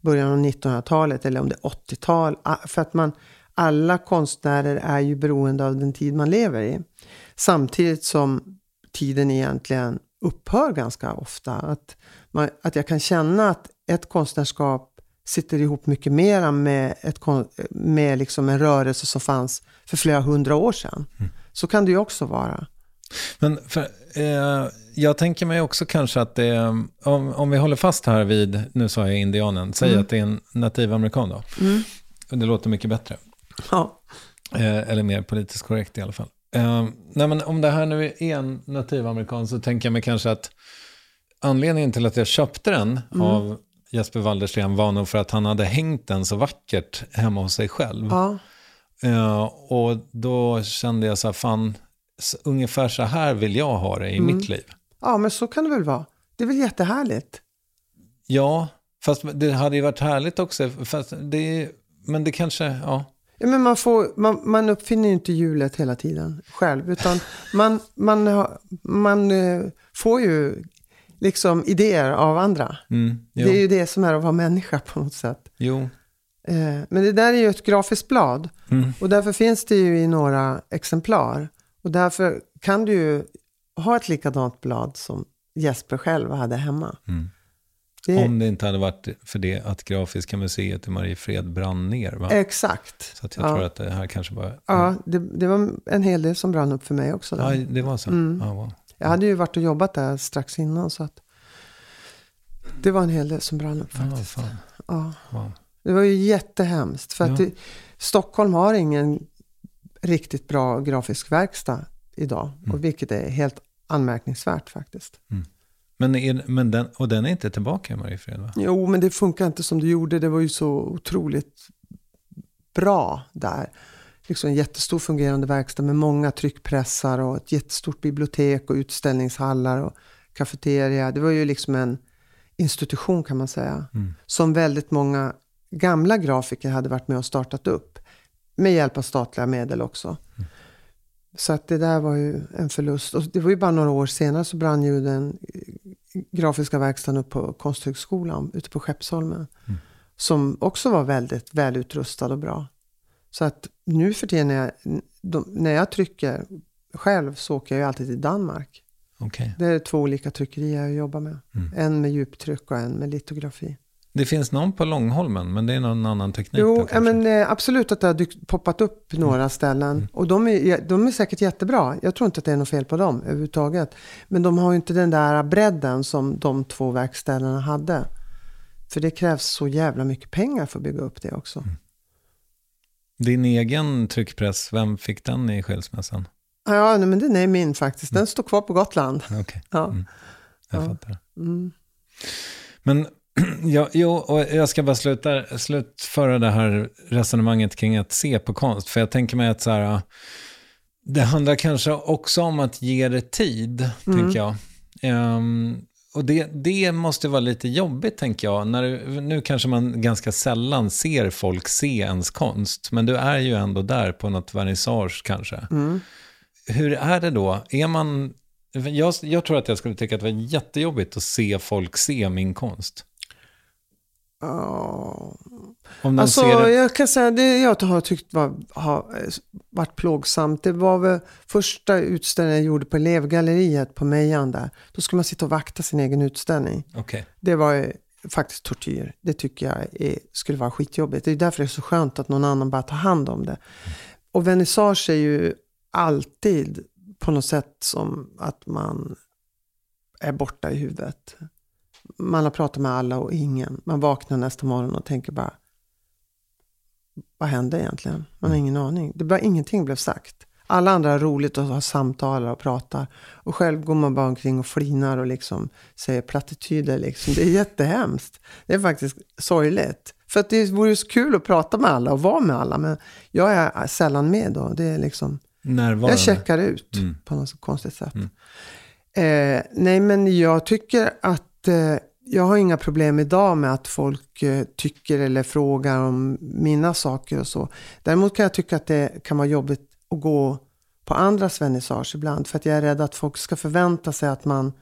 början av 1900-talet eller om det är 80-tal. Ah, För att man, alla konstnärer är ju beroende av den tid man lever i. Samtidigt som tiden egentligen upphör ganska ofta. Att, man, att jag kan känna att ett konstnärskap sitter ihop mycket mera med, ett, med liksom en rörelse som fanns för flera hundra år sedan. Så kan det ju också vara. Men för, eh, jag tänker mig också kanske att det om, om vi håller fast här vid, nu sa jag indianen, säg att det är en nativamerikan då. Det låter mycket bättre. Ja. Eh, eller mer politiskt korrekt i alla fall. Eh, nej men om det här nu är en nativamerikan så tänker jag mig kanske att anledningen till att jag köpte den av Jesper Waldersten var nog för att han hade hängt den så vackert hemma hos sig själv. Ja. Eh, och då kände jag så här, fan, ungefär så här vill jag ha det i mitt liv. ja, men så kan det väl vara. Det är väl jättehärligt. Ja, fast det hade ju varit härligt också. Fast det, men det kanske, ja. Ja, men man, får, man, man uppfinner ju inte hjulet hela tiden själv. Utan man, man, har- man eh, får ju liksom idéer av andra. Mm, Det är ju det som är att vara människa på något sätt. jo. Eh, Men det där är ju ett grafiskt blad. Mm. Och därför finns det ju i några exemplar. Och därför kan du ju ha ett likadant blad som Jesper själv hade hemma. Mm. Det, Om det inte hade varit för det att Grafiska museet i Mariefred brann ner. Va? Exakt. Så att jag ja. tror att det här kanske var... Ja, det, det var en hel del som brann upp för mig också. Där. Ja, det var så. Mm. Ja, wow. Jag hade ju varit och jobbat där strax innan så att det var en hel del som brann upp ja, faktiskt. fan. Ja. Wow. Det var ju jättehemskt för att Ja. det, Stockholm har ingen riktigt bra grafisk verkstad idag. Mm. Och vilket är helt anmärkningsvärt faktiskt. Men, är, men den, och den är inte tillbaka i Mariefred va? Jo, men det funkar inte som det gjorde. Det var ju så otroligt bra där. Liksom en jättestor fungerande verkstad med många tryckpressar och ett jättestort bibliotek och utställningshallar och kafeteria. Det var ju liksom en institution kan man säga. Som väldigt många gamla grafiker hade varit med och startat upp. Med hjälp av statliga medel också. Så att det där var ju en förlust. Och det var ju bara några år senare så brann ju den grafiska verkstaden upp på Konsthögskolan ute på Skeppsholmen. Som också var väldigt välutrustad och bra. Så att nu för tiden när jag, de, när jag trycker själv så åker jag ju alltid till Danmark. Okej. Det är två olika tryckerier jag jobbar med. En med djuptryck och en med litografi. Det finns någon på Långholmen, men det är någon annan teknik Jo, kanske? men, eh, absolut att det har dykt, poppat upp några ställen. Och de är, de är säkert jättebra. Jag tror inte att det är något fel på dem överhuvudtaget. Men de har ju inte den där bredden som de två verkstäderna hade. För det krävs så jävla mycket pengar för att bygga upp det också. Din egen tryckpress, vem fick den i skilsmässan? Ja, nej, men den är min faktiskt. Den står kvar på Gotland. Okej, Ja. jag Ja. fattar. Mm. Men ja, jo, och jag ska bara sluta, slutföra det här resonemanget kring att se på konst. För jag tänker mig att så här, det handlar kanske också om att ge det tid, tänker jag. Ehm, och det, det måste vara lite jobbigt, tänker jag. När du, nu kanske man ganska sällan ser folk se ens konst, men du är ju ändå där på något vernissage kanske. Hur är det då? Är man... Jag, jag tror att jag skulle tycka att det var jättejobbigt att se folk se min konst. Ja. Om Alltså, ser det. jag kan säga det jag har tyckt var, har eh, varit plågsamt. Det var väl första utställningen jag gjorde på Elevgalleriet på Mejan där. Då skulle man sitta och vakta sin egen utställning. Okej. Det var ju faktiskt tortyr. Det tycker jag är, skulle vara skitjobbigt. Det är därför det är så skönt att någon annan bara tar hand om det. Och vernissage är ju alltid på något sätt som att man är borta i huvudet. Man har pratat med alla och ingen. Man vaknar nästa morgon och tänker bara, vad hände egentligen? Man har ingen aning. Det bara, ingenting blev sagt. Alla andra har roligt och har samtal och pratar. Och själv går man bara omkring och flinar och liksom säger plattityder. Liksom. Det är jättehemskt. Det är faktiskt sorgligt. För att det vore så kul att prata med alla och vara med alla. Men jag är sällan med då. Det är liksom, Närvarande. jag checkar ut Mm. på något så konstigt sätt. Eh, nej, men jag tycker att eh, jag har inga problem idag med att folk eh, tycker eller frågar om mina saker och så. Däremot kan jag tycka att det kan vara jobbigt att gå på andras vernissage ibland. För att jag är rädd att folk ska förvänta sig att man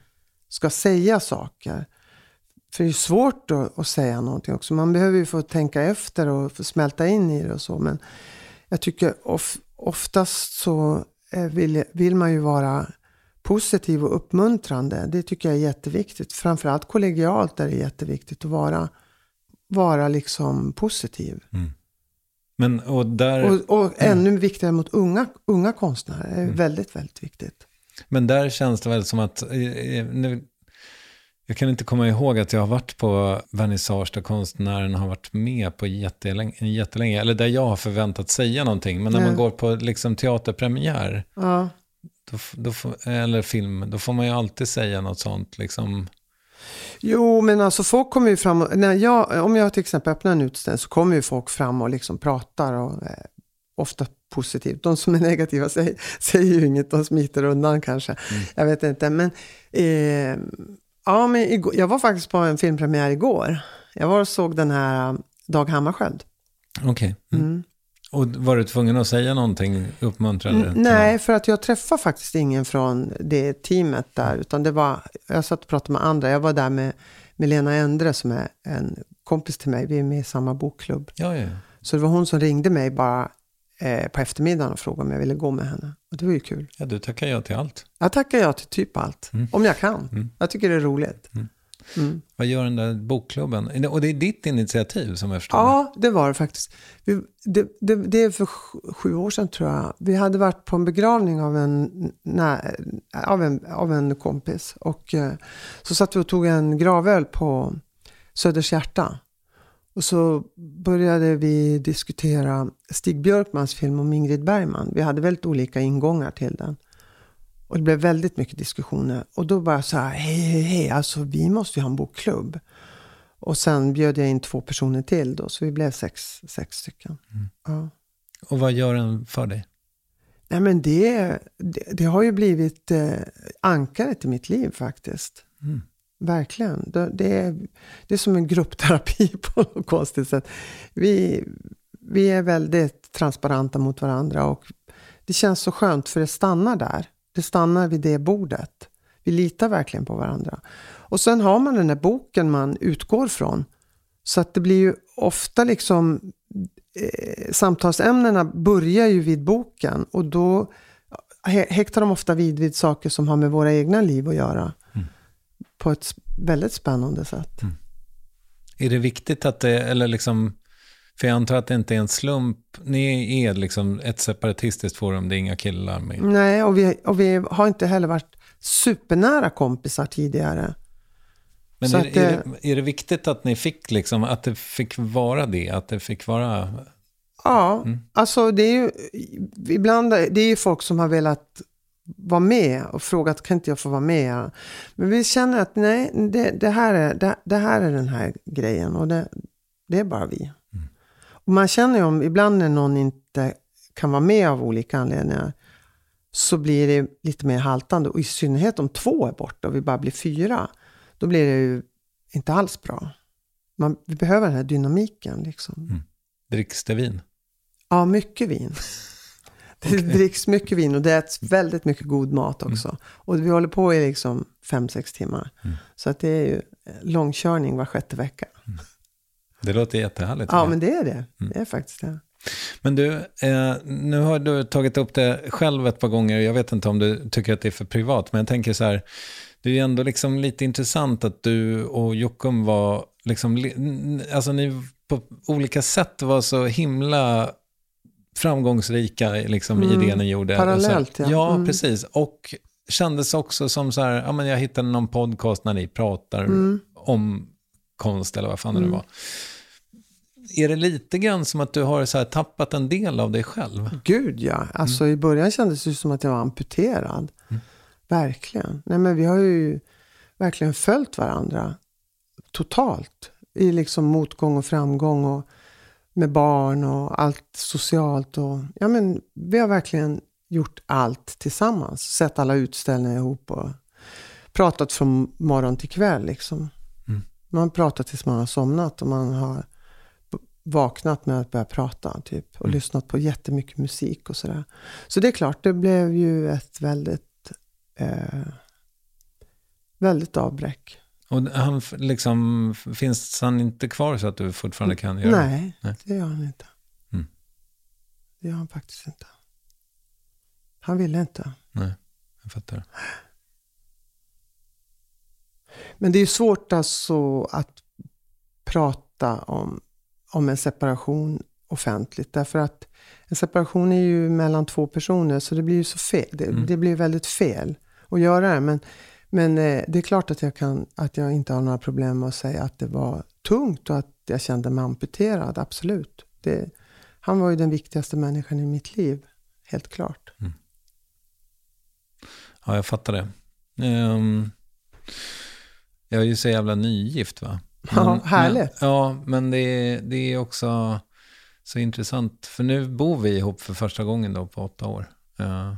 ska säga saker. För det är svårt att, att säga någonting också. Man behöver ju få tänka efter och få smälta in i det och så. Men jag tycker of, oftast så eh, vill, vill man ju vara positiv och uppmuntrande. Det tycker jag är jätteviktigt. Framförallt kollegialt är det jätteviktigt att vara, vara liksom positiv. Men och där, Och, och ännu viktigare mot unga, unga konstnärer. Är väldigt, väldigt viktigt. men där känns det väl som att, eh, eh, nu, jag kan inte komma ihåg att jag har varit på vernissage där konstnären har varit med på jättelänge, jättelänge eller där jag har förväntat säga någonting. Men när Nej. man går på liksom teaterpremiär, Ja. Då, då, får- eller film, då får man ju alltid säga något sånt. Liksom. Jo, men alltså folk kommer ju fram och, när jag, om jag till exempel öppnar en utställning så kommer ju folk fram och liksom pratar och eh, ofta positivt. De som är negativa säger, säger ju inget, de smiter undan kanske. Jag vet inte, men eh, ja, men igår, jag var faktiskt på en filmpremiär igår. Jag var och såg den här eh, Dag Hammarskjöld. Okej. Mm. Och var du tvungen att säga någonting uppmuntrande? Nej, för att jag träffade faktiskt ingen från det teamet där. Utan det var, jag satt och pratade med andra. Jag var där med, med Lena Endre som är en kompis till mig. Vi är med i samma bokklubb. Ja, ja. Så det var hon som ringde mig bara eh, på eftermiddagen och frågade om jag ville gå med henne. Och det var ju kul. ja, du tackar ja till allt. Jag tackar ja till typ allt. Mm. Om jag kan. Jag tycker det är roligt. Mm. Vad gör den där bokklubben? Och det är ditt initiativ som jag förstår? Ja, det var det faktiskt. Vi, det, det, det är för sju- år sedan tror jag. Vi hade varit på en begravning av en, nä, av en, av en kompis. Och eh, så satt vi och tog en gravöl på Söders hjärta. Och så började vi diskutera Stig Björkmans film om Ingrid Bergman. Vi hade väldigt olika ingångar till den. Och det blev väldigt mycket diskussioner. Och då bara så här, hej, hej, hej, alltså vi måste ju ha en bokklubb. Och sen bjöd jag in två personer till då, så vi blev sex, sex stycken. Ja. Och vad gör den för dig? Nej men det, det, det har ju blivit eh, ankaret i mitt liv faktiskt. Verkligen. Det, det, är, det är som en gruppterapi på något konstigt sätt. Vi, vi är väldigt transparenta mot varandra och det känns så skönt för det stannar där. Det stannar vid det bordet. Vi litar verkligen på varandra. Och sen har man den här boken man utgår från. Så att det blir ju ofta liksom eh, samtalsämnena börjar ju vid boken och då hä- häktar de ofta vid vid saker som har med våra egna liv att göra. På ett väldigt spännande sätt. Är det viktigt att det, eller liksom, för jag antar att det inte är en slump, ni är liksom ett separatistiskt forum, det är inga killar med. Nej, och vi, och vi har inte heller varit supernära kompisar tidigare. Men är, att är, det- är det viktigt att ni fick liksom, att det fick vara det, att det fick vara, Ja, alltså det är ju ibland, det är ju folk som har velat vara med och frågat kan inte jag få vara med? Men vi känner att nej, det, det, här, är, det, det här är den här grejen och det, det är bara vi. Man känner ju om, ibland när någon inte kan vara med av olika anledningar så blir det lite mer haltande och i synnerhet om två är borta och vi bara blir fyra. Då blir det ju inte alls bra. Man, vi behöver den här dynamiken liksom. dricks det vin? Ja, mycket vin. Det dricks mycket vin och det äts väldigt mycket god mat också. Och vi håller på i liksom fem sex timmar. Så att det är ju långkörning var sjätte vecka. Det låter jättehärligt. Ja, men det är det. Det är faktiskt det. Men du, eh, nu har du tagit upp det själv ett par gånger. Jag vet inte om du tycker att det är för privat, men jag tänker så här. Det är ju ändå liksom lite intressant att du och Jockum var, liksom, alltså ni på olika sätt var så himla framgångsrika liksom, i det ni gjorde. parallellt, så, ja. Ja, Mm. precis. Och kändes också som så här, ja men jag hittade någon podcast när ni pratar Mm. om konst eller vad fan det nu var. Är det lite grann som att du har så tappat en del av dig själv? Gud ja. Alltså i början kändes det som att jag var amputerad. Verkligen. Nej men vi har ju verkligen följt varandra totalt. I liksom motgång och framgång och med barn och allt socialt. Och, ja men vi har verkligen gjort allt tillsammans. Sett alla utställningar ihop och pratat från morgon till kväll liksom. Man har pratat tills man har somnat och man har vaknat med att börja prata typ. Och lyssnat på jättemycket musik och sådär. Så det är klart, det blev ju ett väldigt, eh, väldigt avbräck. Och han liksom, finns han inte kvar så att du fortfarande kan göra det? Nej, Nej. det gör han inte. Mm. Det gör han faktiskt inte. Han ville inte. Nej, jag fattar. Men det är ju svårt alltså att prata om, om en separation offentligt. Därför att en separation är ju mellan två personer så det blir ju så fel. Det, det blir väldigt fel att göra det. Men, men eh, det är klart att jag, kan, att jag inte har några problem med att säga att det var tungt och att jag kände mig amputerad. Absolut. Det, han var ju den viktigaste människan i mitt liv. Helt klart. Ja, jag fattar det. Ehm, jag är ju så jävla nygift va? Ja, härligt. Men, ja, men det är, det är också så intressant. För nu bor vi ihop för första gången då på åtta år. Eh,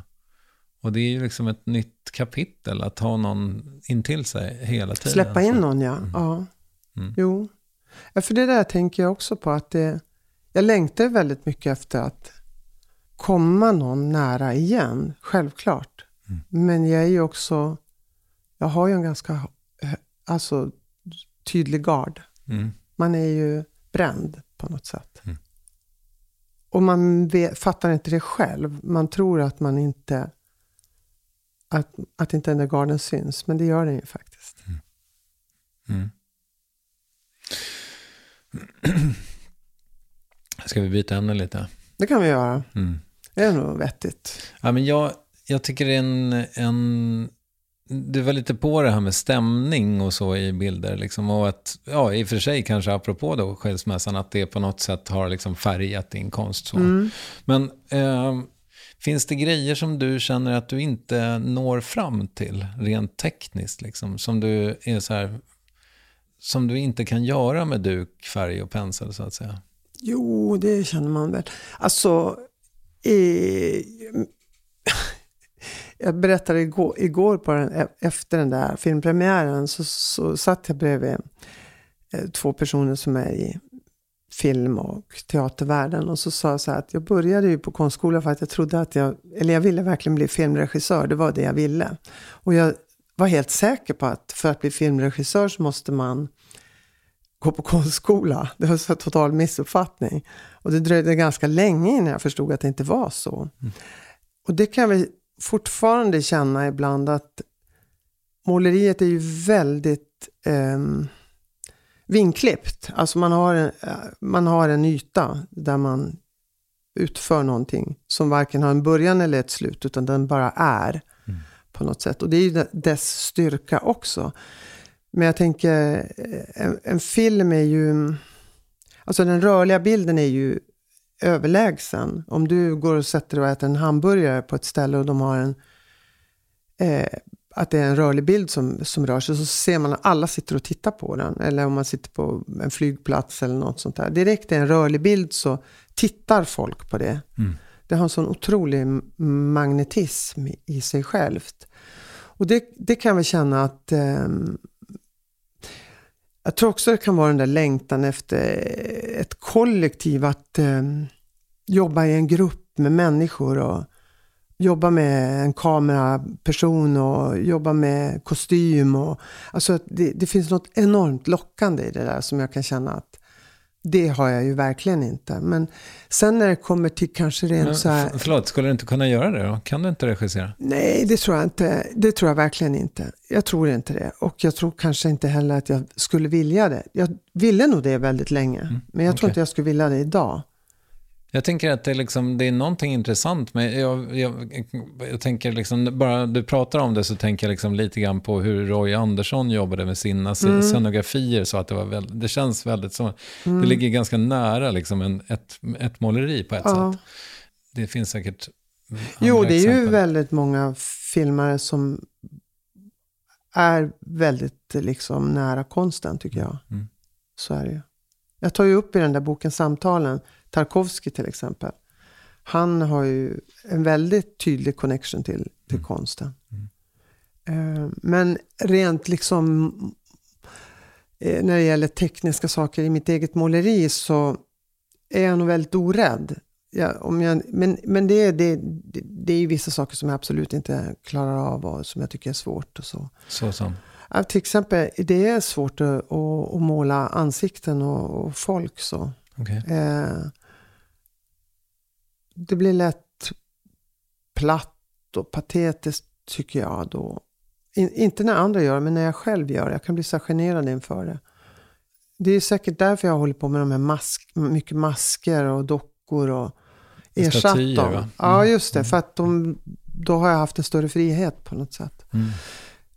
och det är ju liksom ett nytt kapitel att ha någon intill sig hela tiden. Släppa in någon, ja. ja. Mm. Jo. Ja, för det där tänker jag också på att det, jag längtar väldigt mycket efter att komma någon nära igen, självklart. Mm. Men jag är ju också, jag har ju en ganska alltså, tydlig gard. Mm. Man är ju bränd på något sätt. Mm. Och man vet, fattar inte det själv. Man tror att man inte, att, att inte den där garden syns, men det gör den ju faktiskt. Mm. Ska vi byta ämne lite? Det kan vi göra. Mm. Det är nog vettigt. Ja, men jag, jag tycker det är en, en... Du var lite på det här med stämning och så i bilder. Liksom, och att, ja, i och för sig kanske apropå då skilsmässan, att det på något sätt har liksom färgat din konst. Så. Men eh, finns det grejer som du känner att du inte når fram till rent tekniskt? Liksom, som du är så här... Som du inte kan göra med duk, färg och pensel så att säga. Jo, det känner man väl. Alltså, eh, jag berättade igår, igår på den, e- efter den där filmpremiären så, så satt jag bredvid eh, två personer som är i film och teatervärlden och så sa jag så här att jag började ju på konstskolan för att jag trodde att jag, eller jag ville verkligen bli filmregissör, det var det jag ville. Och jag var helt säker på att för att bli filmregissör så måste man gå på konstskola. Det var så total missuppfattning. Och det dröjde ganska länge innan jag förstod att det inte var så. Och det kan jag väl fortfarande känna ibland att måleriet är ju väldigt ehm, vinklippt. Alltså man har, en, eh, man har en yta där man utför någonting som varken har en början eller ett slut utan den bara är på något sätt. Och det är ju de- dess styrka också. Men jag tänker, eh, en, en film är ju... Alltså den rörliga bilden är ju överlägsen. Om du går och sätter dig och äter en hamburgare på ett ställe och de har en... Eh, att det är en rörlig bild som, som rör sig så ser man att alla sitter och tittar på den. Eller om man sitter på en flygplats eller något sånt där. Direkt är en rörlig bild så tittar folk på det. Det har en sån otrolig magnetism i- sig självt. Och det, det kan vi känna att ehm, jag tror också det kan vara den där längtan efter ett kollektiv, att eh, jobba i en grupp med människor och jobba med en kameraperson och jobba med kostym. Och, alltså det, det finns något enormt lockande i det där som jag kan känna att det har jag ju verkligen inte. Men sen när det kommer till kanske rent Men, så här... förlåt, skulle du inte kunna göra det då? Kan du inte regissera? Nej, det tror jag inte. Det tror jag verkligen inte. Jag tror inte det. Och jag tror kanske inte heller att jag skulle vilja det. Jag ville nog det väldigt länge. men jag tror okej. inte jag skulle vilja det idag. Jag tänker att det är, liksom, det är någonting intressant med, jag, jag, jag tänker liksom, bara du pratar om det så tänker jag liksom lite grann på hur Roy Andersson jobbade med sina mm. scenografier så att det var väldigt, det känns väldigt så, det ligger ganska nära liksom en, ett, ett måleri på ett Ja. sätt. Det finns säkert Jo, det är ju exempel. väldigt många filmare som är väldigt liksom nära konsten tycker jag. Mm. Så är det ju. Jag tar ju upp i den där boken Samtalen, Tarkovsky till exempel. Han har ju en väldigt tydlig connection till, till konsten. Eh, Men rent liksom eh, när det gäller tekniska saker i mitt eget måleri så är jag nog väldigt orädd. Ja, om jag, men men det, är- det, det, det är ju vissa saker som jag absolut inte klarar av och som jag tycker är svårt. Och så. Så som. Ja, till exempel, det är svårt att, att, att måla ansikten och, och folk. så. Okej. Eh, det blir lätt platt och patetiskt tycker jag då. In, inte när andra gör det, men när jag själv gör det. Jag kan bli så generad inför det. Det är säkert därför jag håller på med de här mask, mycket masker och dockor och ersatt Statyer, dem. va? Ja, just det. För att de, då har jag haft en större frihet på något sätt. Mm.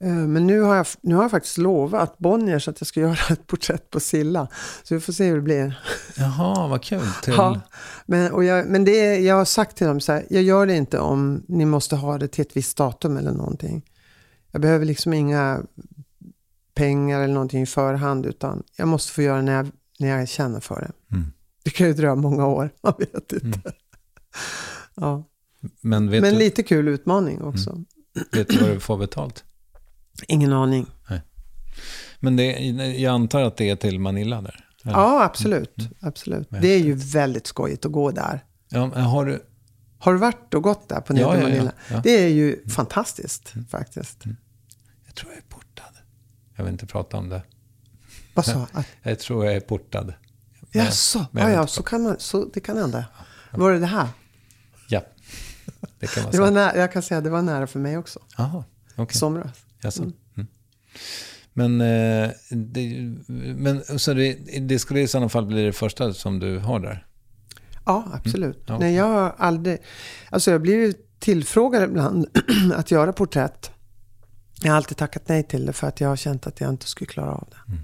Eh, Men nu har, jag, nu har jag faktiskt lovat Bonniers att jag ska göra ett porträtt på Silla. Så vi får se hur det blir. Jaha, vad kul. Till, Ja, men, och jag, men det jag har sagt till dem så här, jag gör det inte om ni måste ha det till ett visst datum eller någonting. Jag behöver liksom inga pengar eller någonting i förhand, utan jag måste få göra det när jag, när jag känner för det. Mm. Det kan ju dröja många år, man vet inte. Ja. Men, Men du, lite kul utmaning också. vet du vad du får betalt? Ingen aning. Men det, jag antar att det är till Manila där? eller? Ja, absolut. absolut. Men- Det är ju väldigt skojigt att gå där. ja har du, Har du varit och gått där på Nedre ja, ja. Manila? Ja. Det är ju fantastiskt faktiskt. jag tror jag är portad. Jag vill inte prata om det. Vad sa Jag tror jag är portad. Men- Jaså, men ja, ja, så, kan man, så det kan hända. Var det det här? Ja, det kan man Det var säga. nära, jag kan säga att det var nära för mig också. Jaha, okej. Somras. Jaså. Mm. Men, eh, det, men så det, det skulle i sådana fall bli det första som du har där? Ja, absolut. Mm. Ja. Nej, jag har aldrig... Alltså jag blir ju tillfrågad ibland att göra porträtt. Jag har alltid tackat nej till det för att jag har känt att jag inte skulle klara av det.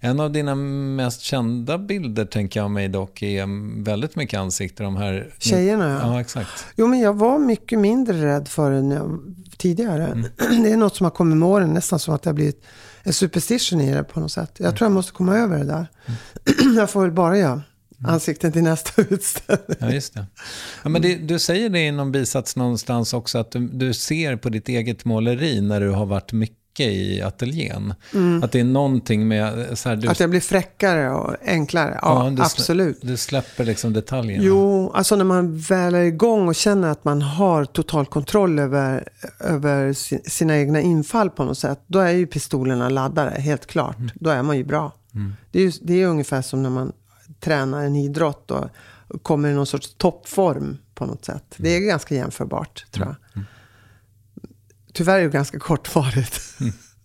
En av dina mest kända bilder tänker jag mig dock är väldigt mycket ansikten. De här... Tjejerna, ja. Ja, exakt. Jo, men jag var mycket mindre rädd för det när jag, tidigare. Mm. Det är något som har kommit med åren, nästan som att det har blivit en superstition i det på något sätt. Jag tror jag måste komma över det där. Mm. jag får väl bara göra ansikten till nästa utställning. Ja, just det. Ja, men det, du säger det i någon bisats någonstans också, att du, du ser på ditt eget måleri när du har varit mycket i ateljén. Att det är någonting med... Så här, du, Mm. Att jag blir fräckare och enklare. Ja, du slä- absolut. Du släpper liksom detaljerna. Jo, alltså när man väl är igång och känner att man har total kontroll över, över si- sina egna infall på något sätt. Då är ju pistolerna laddade, helt klart. Då är man ju bra. Det, är ju, det är ungefär som när man tränar en idrott och kommer i någon sorts toppform på något sätt. Det är ganska jämförbart, tror jag. Tyvärr är det ganska kortvarigt.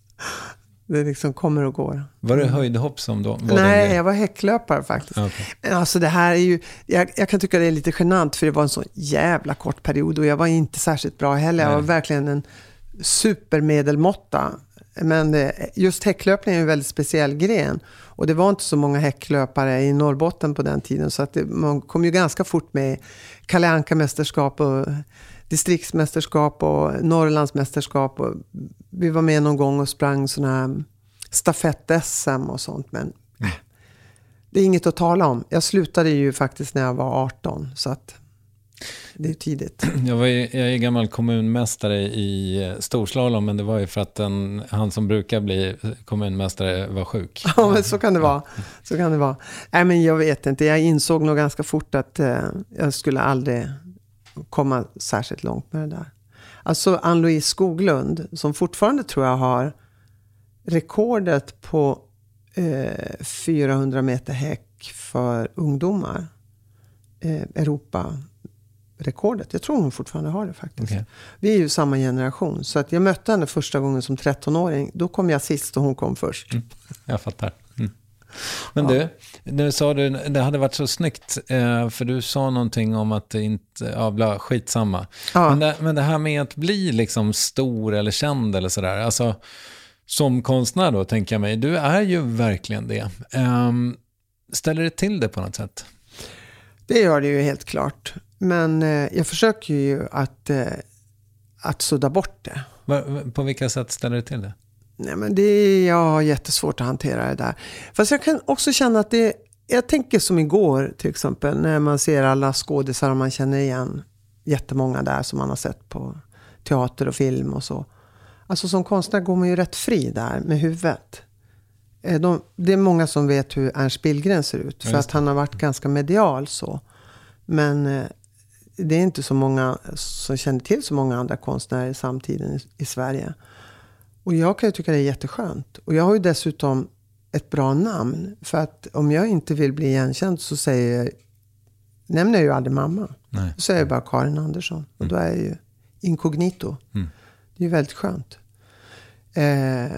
det liksom kommer och går. Var det höjdhopp som då var Nej, grej? jag var häcklöpare faktiskt. Men alltså det här är ju, jag, jag kan tycka det är lite genant för det var en så jävla kort period och jag var inte särskilt bra heller. Jag var Nej. verkligen en supermedelmåtta. Men det, just häcklöpning är en väldigt speciell gren. Och det var inte så många häcklöpare i Norrbotten på den tiden. Så att det, man kom ju ganska fort med Kalle Anka-mästerskap och distriktsmästerskap och Norrlandsmästerskap. Och vi var med någon gång och sprang sådana här stafett-SM och sånt. Men det är inget att tala om. Jag slutade ju faktiskt när jag var 18. Så att det är tidigt. Jag, var, ju- jag är gammal kommunmästare i eh, storslalom, men det var ju för att den, han som brukar bli kommunmästare var sjuk. Ja, men så kan det vara. Så kan det vara. Nej, men jag vet inte. Jag insåg nog ganska fort att eh, jag skulle aldrig komma särskilt långt med det där. Alltså Ann-Louise Skoglund, som fortfarande tror jag har rekordet på eh, 400 meter häck för ungdomar. Eh, Europa-rekordet. Jag tror hon fortfarande har det faktiskt. Okej. Vi är ju samma generation. Så att jag mötte henne första gången som 13-åring. Då kom jag sist och hon kom först. Jag fattar. Men du, nu sa du, det hade varit så snyggt, eh, för du sa någonting om att det inte, ja, bla, skitsamma. Ja. Men, det, men det här med att bli liksom stor eller känd eller sådär, alltså som konstnär då tänker jag mig, du är ju verkligen det. Ehm, ställer det till det på något sätt? Det gör det ju helt klart. Men eh, jag försöker ju att, eh, att sudda bort det. På vilka sätt ställer det till det? Nej, men det är, jag har jättesvårt att hantera det där. Fast jag kan också känna att det, jag tänker som igår till exempel, när man ser alla skådisar man känner igen jättemånga där som man har sett på teater och film och så. Alltså som konstnär går man ju rätt fri där med huvudet. Eh, De, det är många som vet hur Ernst Billgren ser ut, för att han har varit ganska medial så. Men eh, det är inte så många som känner till så många andra konstnärer i samtiden i, i Sverige. Och jag kan ju tycka det är jätteskönt. Och jag har ju dessutom ett bra namn. För att om jag inte vill bli igenkänd så säger jag, nämner jag ju aldrig mamma. Nej. Då säger jag bara Karin Andersson. Och då är jag ju inkognito. Mm. Det är ju väldigt skönt. Eh,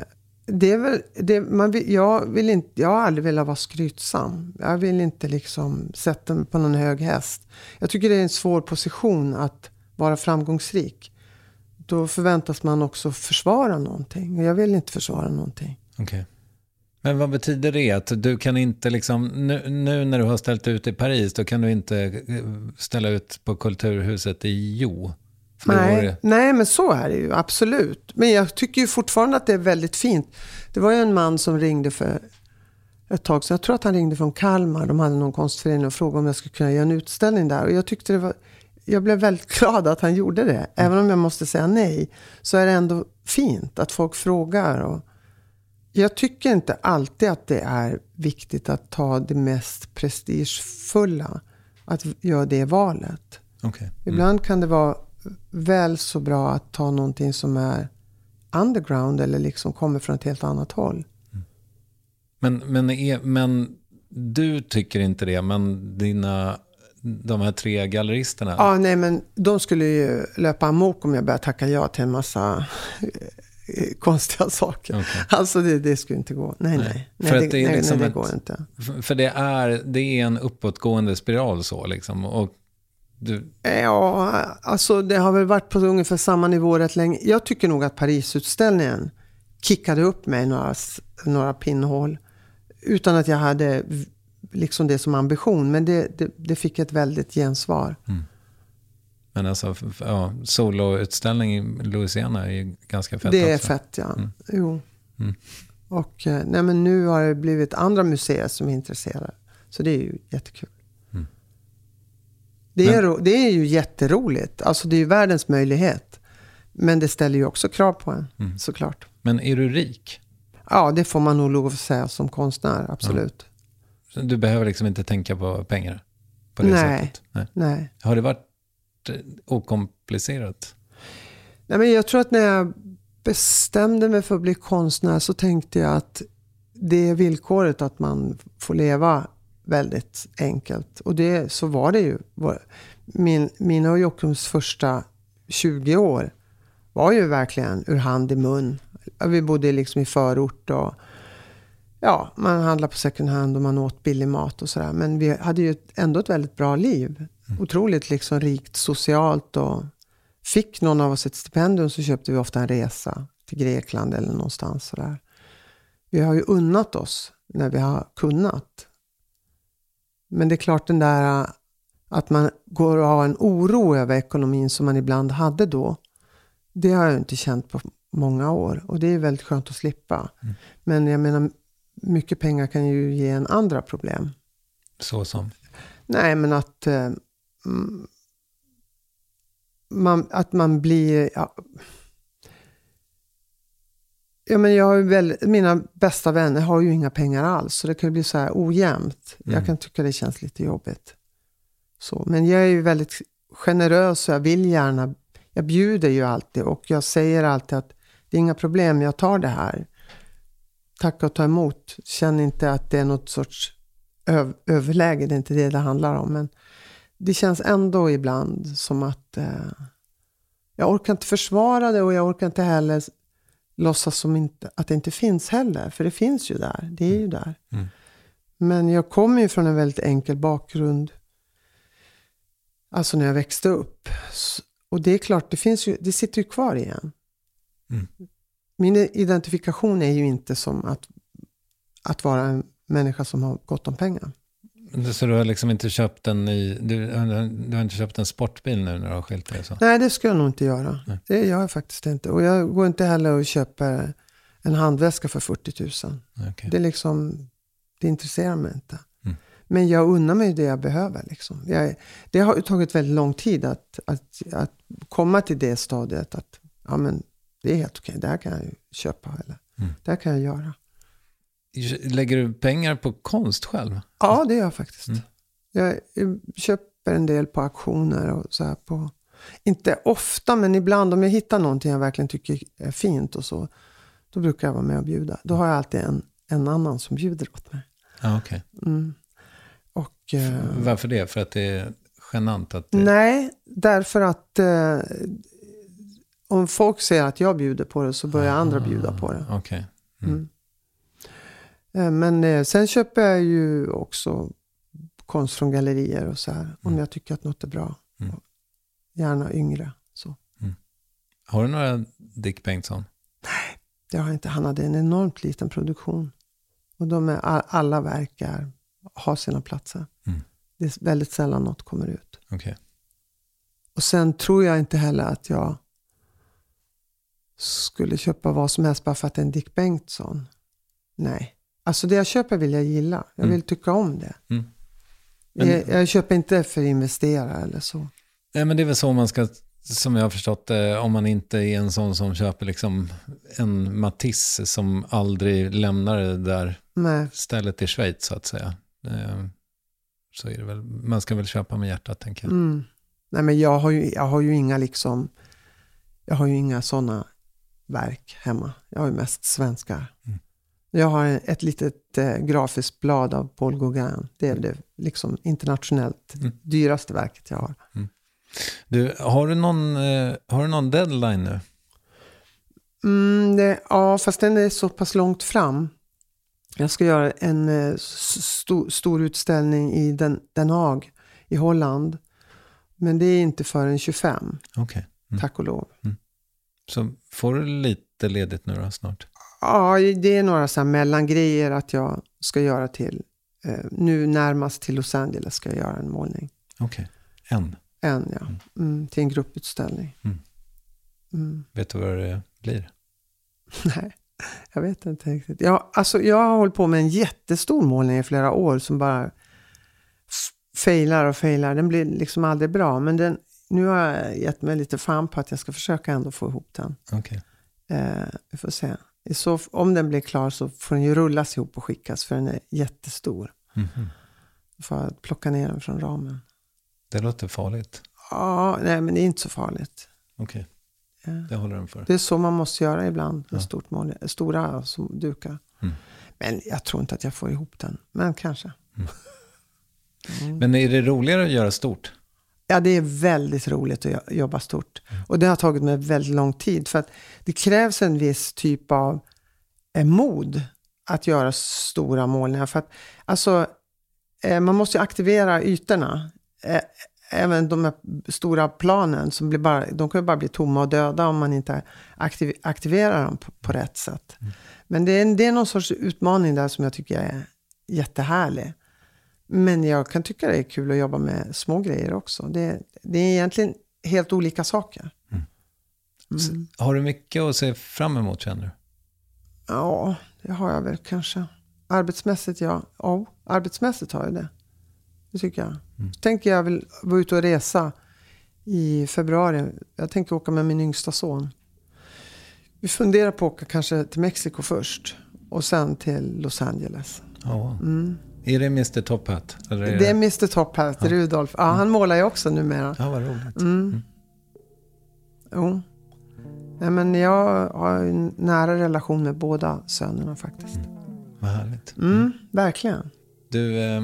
det är väl, det, man vill, jag, vill inte, jag har aldrig velat vara skrytsam. Jag vill inte liksom sätta mig på någon hög häst. Jag tycker det är en svår position att vara framgångsrik. Då förväntas man också försvara någonting. Och jag vill inte försvara någonting. Okej. Men vad betyder det? Att du kan inte liksom, nu, nu när du har ställt ut i Paris, då kan du inte eh, ställa ut på Kulturhuset i Jo? Nej, det- nej, men så är det ju absolut. Men jag tycker ju fortfarande att det är väldigt fint. Det var ju en man som ringde för ett tag sedan. Jag tror att han ringde från Kalmar. De hade någon konstförening och frågade om jag skulle kunna göra en utställning där. Och jag tyckte det var... Jag blev väldigt glad att han gjorde det. Även om jag måste säga nej. Så är det ändå fint att folk frågar. Och jag tycker inte alltid att det är viktigt att ta det mest prestigefulla. Att göra det valet. Okej. Ibland kan det vara väl så bra att ta någonting som är underground eller liksom kommer från ett helt annat håll. Men, men, är, men du tycker inte det, men dina, de här tre galleristerna? Ja, nej men de skulle ju löpa amok om jag började tacka ja till en massa eh, konstiga saker. Okej. Alltså det, det skulle inte gå. Nej, nej. nej. För det, att det är nej, liksom nej, det ett- går inte. För- det är, det är en uppåtgående spiral så liksom. Och du, Ja, alltså det har väl varit på ungefär samma nivå rätt länge. Jag tycker nog att Parisutställningen kickade upp mig några, några pinnhål. Utan att jag hade liksom det som ambition. Men det, det, det fick ett väldigt gensvar. men alltså, ja, soloutställning i Louisiana är ju ganska fett det är också. fett, ja. Mm. Jo. Mm. Och eh, nej, men nu har det blivit andra museer som är intresserade. Så det är ju jättekul. Mm. Det, är, Men- det är ju jätteroligt. Alltså det är ju världens möjlighet. Men det ställer ju också krav på en, Mm. såklart. Men är du rik? Ja, det får man nog lov att säga som konstnär, absolut. Du behöver liksom inte tänka på pengar på det Nej. sättet? Nej. Nej. Har det varit eh, okomplicerat? Nej, men jag tror att när jag bestämde mig för att bli konstnär så tänkte jag att det är villkoret att man får leva väldigt enkelt. Och det, så var det ju. Min, mina och Jockums första 20 år var ju verkligen ur hand i mun. Vi bodde liksom i förort och ja, man handlade på second hand och man åt billig mat och sådär. Men vi hade ju ändå ett väldigt bra liv. Otroligt liksom rikt socialt och Fick någon av oss ett stipendium så köpte vi ofta en resa till Grekland eller någonstans sådär. Vi har ju unnat oss när vi har kunnat. Men det är klart den där äh, att man går och har en oro över ekonomin som man ibland hade då. Det har jag inte känt på många år och det är väldigt skönt att slippa. Men jag menar, mycket pengar kan ju ge en andra problem. Så som? Nej, men att eh, man, att man blir... Ja, ja, men jag har väl, mina bästa vänner har ju inga pengar alls, så det kan ju bli så här ojämnt. Mm. Jag kan tycka det känns lite jobbigt. Så, men jag är ju väldigt generös och jag vill gärna... Jag bjuder ju alltid och jag säger alltid att det är inga problem, jag tar det här. Tacka och ta emot. Känn inte att det är något sorts öv, överläge, det är inte det det handlar om. Men det känns ändå ibland som att eh, jag orkar inte försvara det och jag orkar inte heller låtsas som inte, att det inte finns heller. För det finns ju där, det är ju där. Mm. Men jag kommer ju från en väldigt enkel bakgrund. Alltså när jag växte upp. Och det är klart, det, finns ju, det sitter ju kvar igen. Mm. Min identifikation är ju inte som att, att vara en människa som har gott om pengar. Så du har liksom inte köpt en ny, du, du har inte köpt en sportbil nu när du har skilt dig? Så. Nej, det ska jag nog inte göra. Nej. Det gör jag faktiskt inte. Och jag går inte heller och köper en handväska för 40 000. Okej. Det, är liksom, det intresserar mig inte. Mm. Men jag unnar mig det jag behöver. Liksom. Jag, det har tagit väldigt lång tid att, att, att komma till det stadiet. Att ja, men det är helt okej, det här kan jag köpa. Eller Mm. det här kan jag göra. Lägger du pengar på konst själv? Ja, det gör jag faktiskt. Mm. Jag, köper en del på auktioner och så här på... Inte ofta, men ibland om jag hittar någonting jag verkligen tycker är fint och så. Då brukar jag vara med och bjuda. Då har jag alltid en, en annan som bjuder åt mig. Ja, okej. Mm. Och, eh, Varför det? För att det är genant att det... nej, därför att eh, om folk säger att jag bjuder på det så börjar andra bjuda på det. Okej. Mm. Eh, Men eh, sen köper jag ju också konst från gallerier och så här. Om jag tycker att något är bra. Mm. Gärna yngre. Så. Har du några Dick Bengtsson? Det har jag inte. Han hade en enormt liten produktion. Och de är, all- alla verk är, har sina platser. Mm. Det är väldigt sällan något kommer ut. Okej. Och sen tror jag inte heller att jag skulle köpa vad som helst bara för att det är en Dick Bengtsson. Nej. Alltså det jag köper vill jag gilla. Jag Mm. vill tycka om det. Mm. Jag, jag köper inte för att investera eller så. Nej, men det är väl så man ska, som jag har förstått det, om man inte är en sån som köper liksom en Matisse som aldrig lämnar det där Nej. stället i Schweiz så att säga. Eh, Så är det väl, man ska väl köpa med hjärtat tänker jag. Mm. Nej men jag har, ju, jag har ju inga liksom, jag har ju inga sådana verk hemma. Jag har ju mest svenskar. Mm. Jag har ett litet eh, grafiskt blad av Paul Gauguin. Det är det liksom internationellt Mm. dyraste verket jag har. Du, har du någon, eh, har du någon deadline nu? Mm, det, ja, fast den är så pass långt fram. Jag ska göra en eh, s- stor, utställning i Den, Den Haag i Holland. Men det är inte förrän 25, Okej. Mm. tack och lov. Så får du lite ledigt nu då snart? Ja, det är några så här mellangrejer att jag ska göra till, eh, nu närmast till Los Angeles ska jag göra en målning. Okej. En. En ja, mm, till en grupputställning. Mm. Mm. Vet du vad det blir? Nej, jag vet inte riktigt. Jag, alltså, jag har hållit på med en jättestor målning i flera år som bara failar och failar. Den blir liksom aldrig bra. Men den, nu har jag gett mig lite fan på att jag ska försöka ändå få ihop den. Okej. Eh, vi får se. Så, om den blir klar så får den ju rullas ihop och skickas för den är jättestor. Mhm. Får jag plocka ner den från ramen. Det låter farligt. Ja, nej men det är inte så farligt. Okej, Ja. det håller den för. Det är så man måste göra ibland med Ja. stort mål, stora som dukar. Mm. Men jag tror inte att jag får ihop den. Men kanske. Men är det roligare att göra stort? Ja, det är väldigt roligt att jo- jobba stort. Och det har tagit mig väldigt lång tid. För att det krävs en viss typ av eh, mod att göra stora målningar. För att, alltså, eh, man måste ju aktivera ytorna. Eh, även de här stora planen, som blir bara, de kan ju bara bli tomma och döda om man inte aktiv, aktiverar dem på, på rätt sätt. Men det är, det är någon sorts utmaning där som jag tycker är jättehärlig. Men jag kan tycka det är kul att jobba med små grejer också. Det, det är egentligen helt olika saker. S- Mm. Har du mycket att se fram emot känner du? Ja, det har jag väl kanske. Arbetsmässigt, ja. ja arbetsmässigt har jag det. Det tycker jag. Så tänker jag vill vara ute och resa i februari. Jag tänker åka med min yngsta son. Vi funderar på att åka kanske till Mexiko först. Och sen till Los Angeles. Ja. Är det Mr Top Hat? Är Mm. Det är Mr Top Hat, Rudolf. Ja, han målar ju också numera. Ja, vad roligt. Mm. Jo. Nej, men jag har en nära relation med båda sönerna faktiskt. Vad härligt. Mm, verkligen. Du, eh,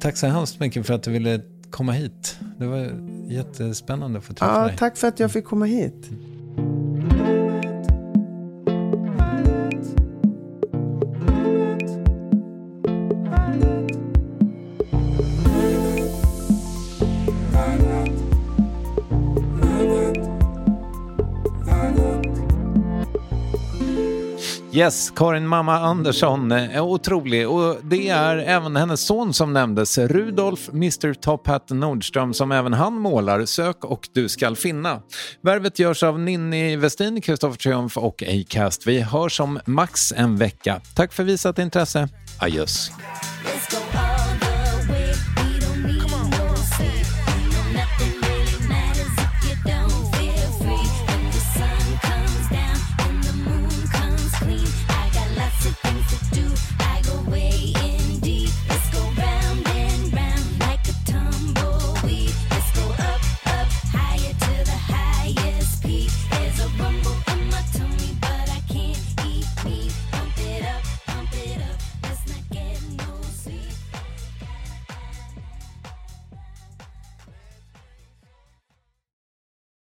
tack så hemskt mycket för att du ville komma hit. Det var jättespännande att få träffa Ja, dig. tack för att jag fick komma hit. Yes, Karin Mamma Andersson är otrolig och det är även hennes son som nämndes, Rudolf Mr Top Hat Nordström som även han målar. Sök och du skall finna. Värvet görs av Ninni Westin, Kristoffer Triumf och Acast. Vi hörs om max en vecka. Tack för visat intresse. Adjöss.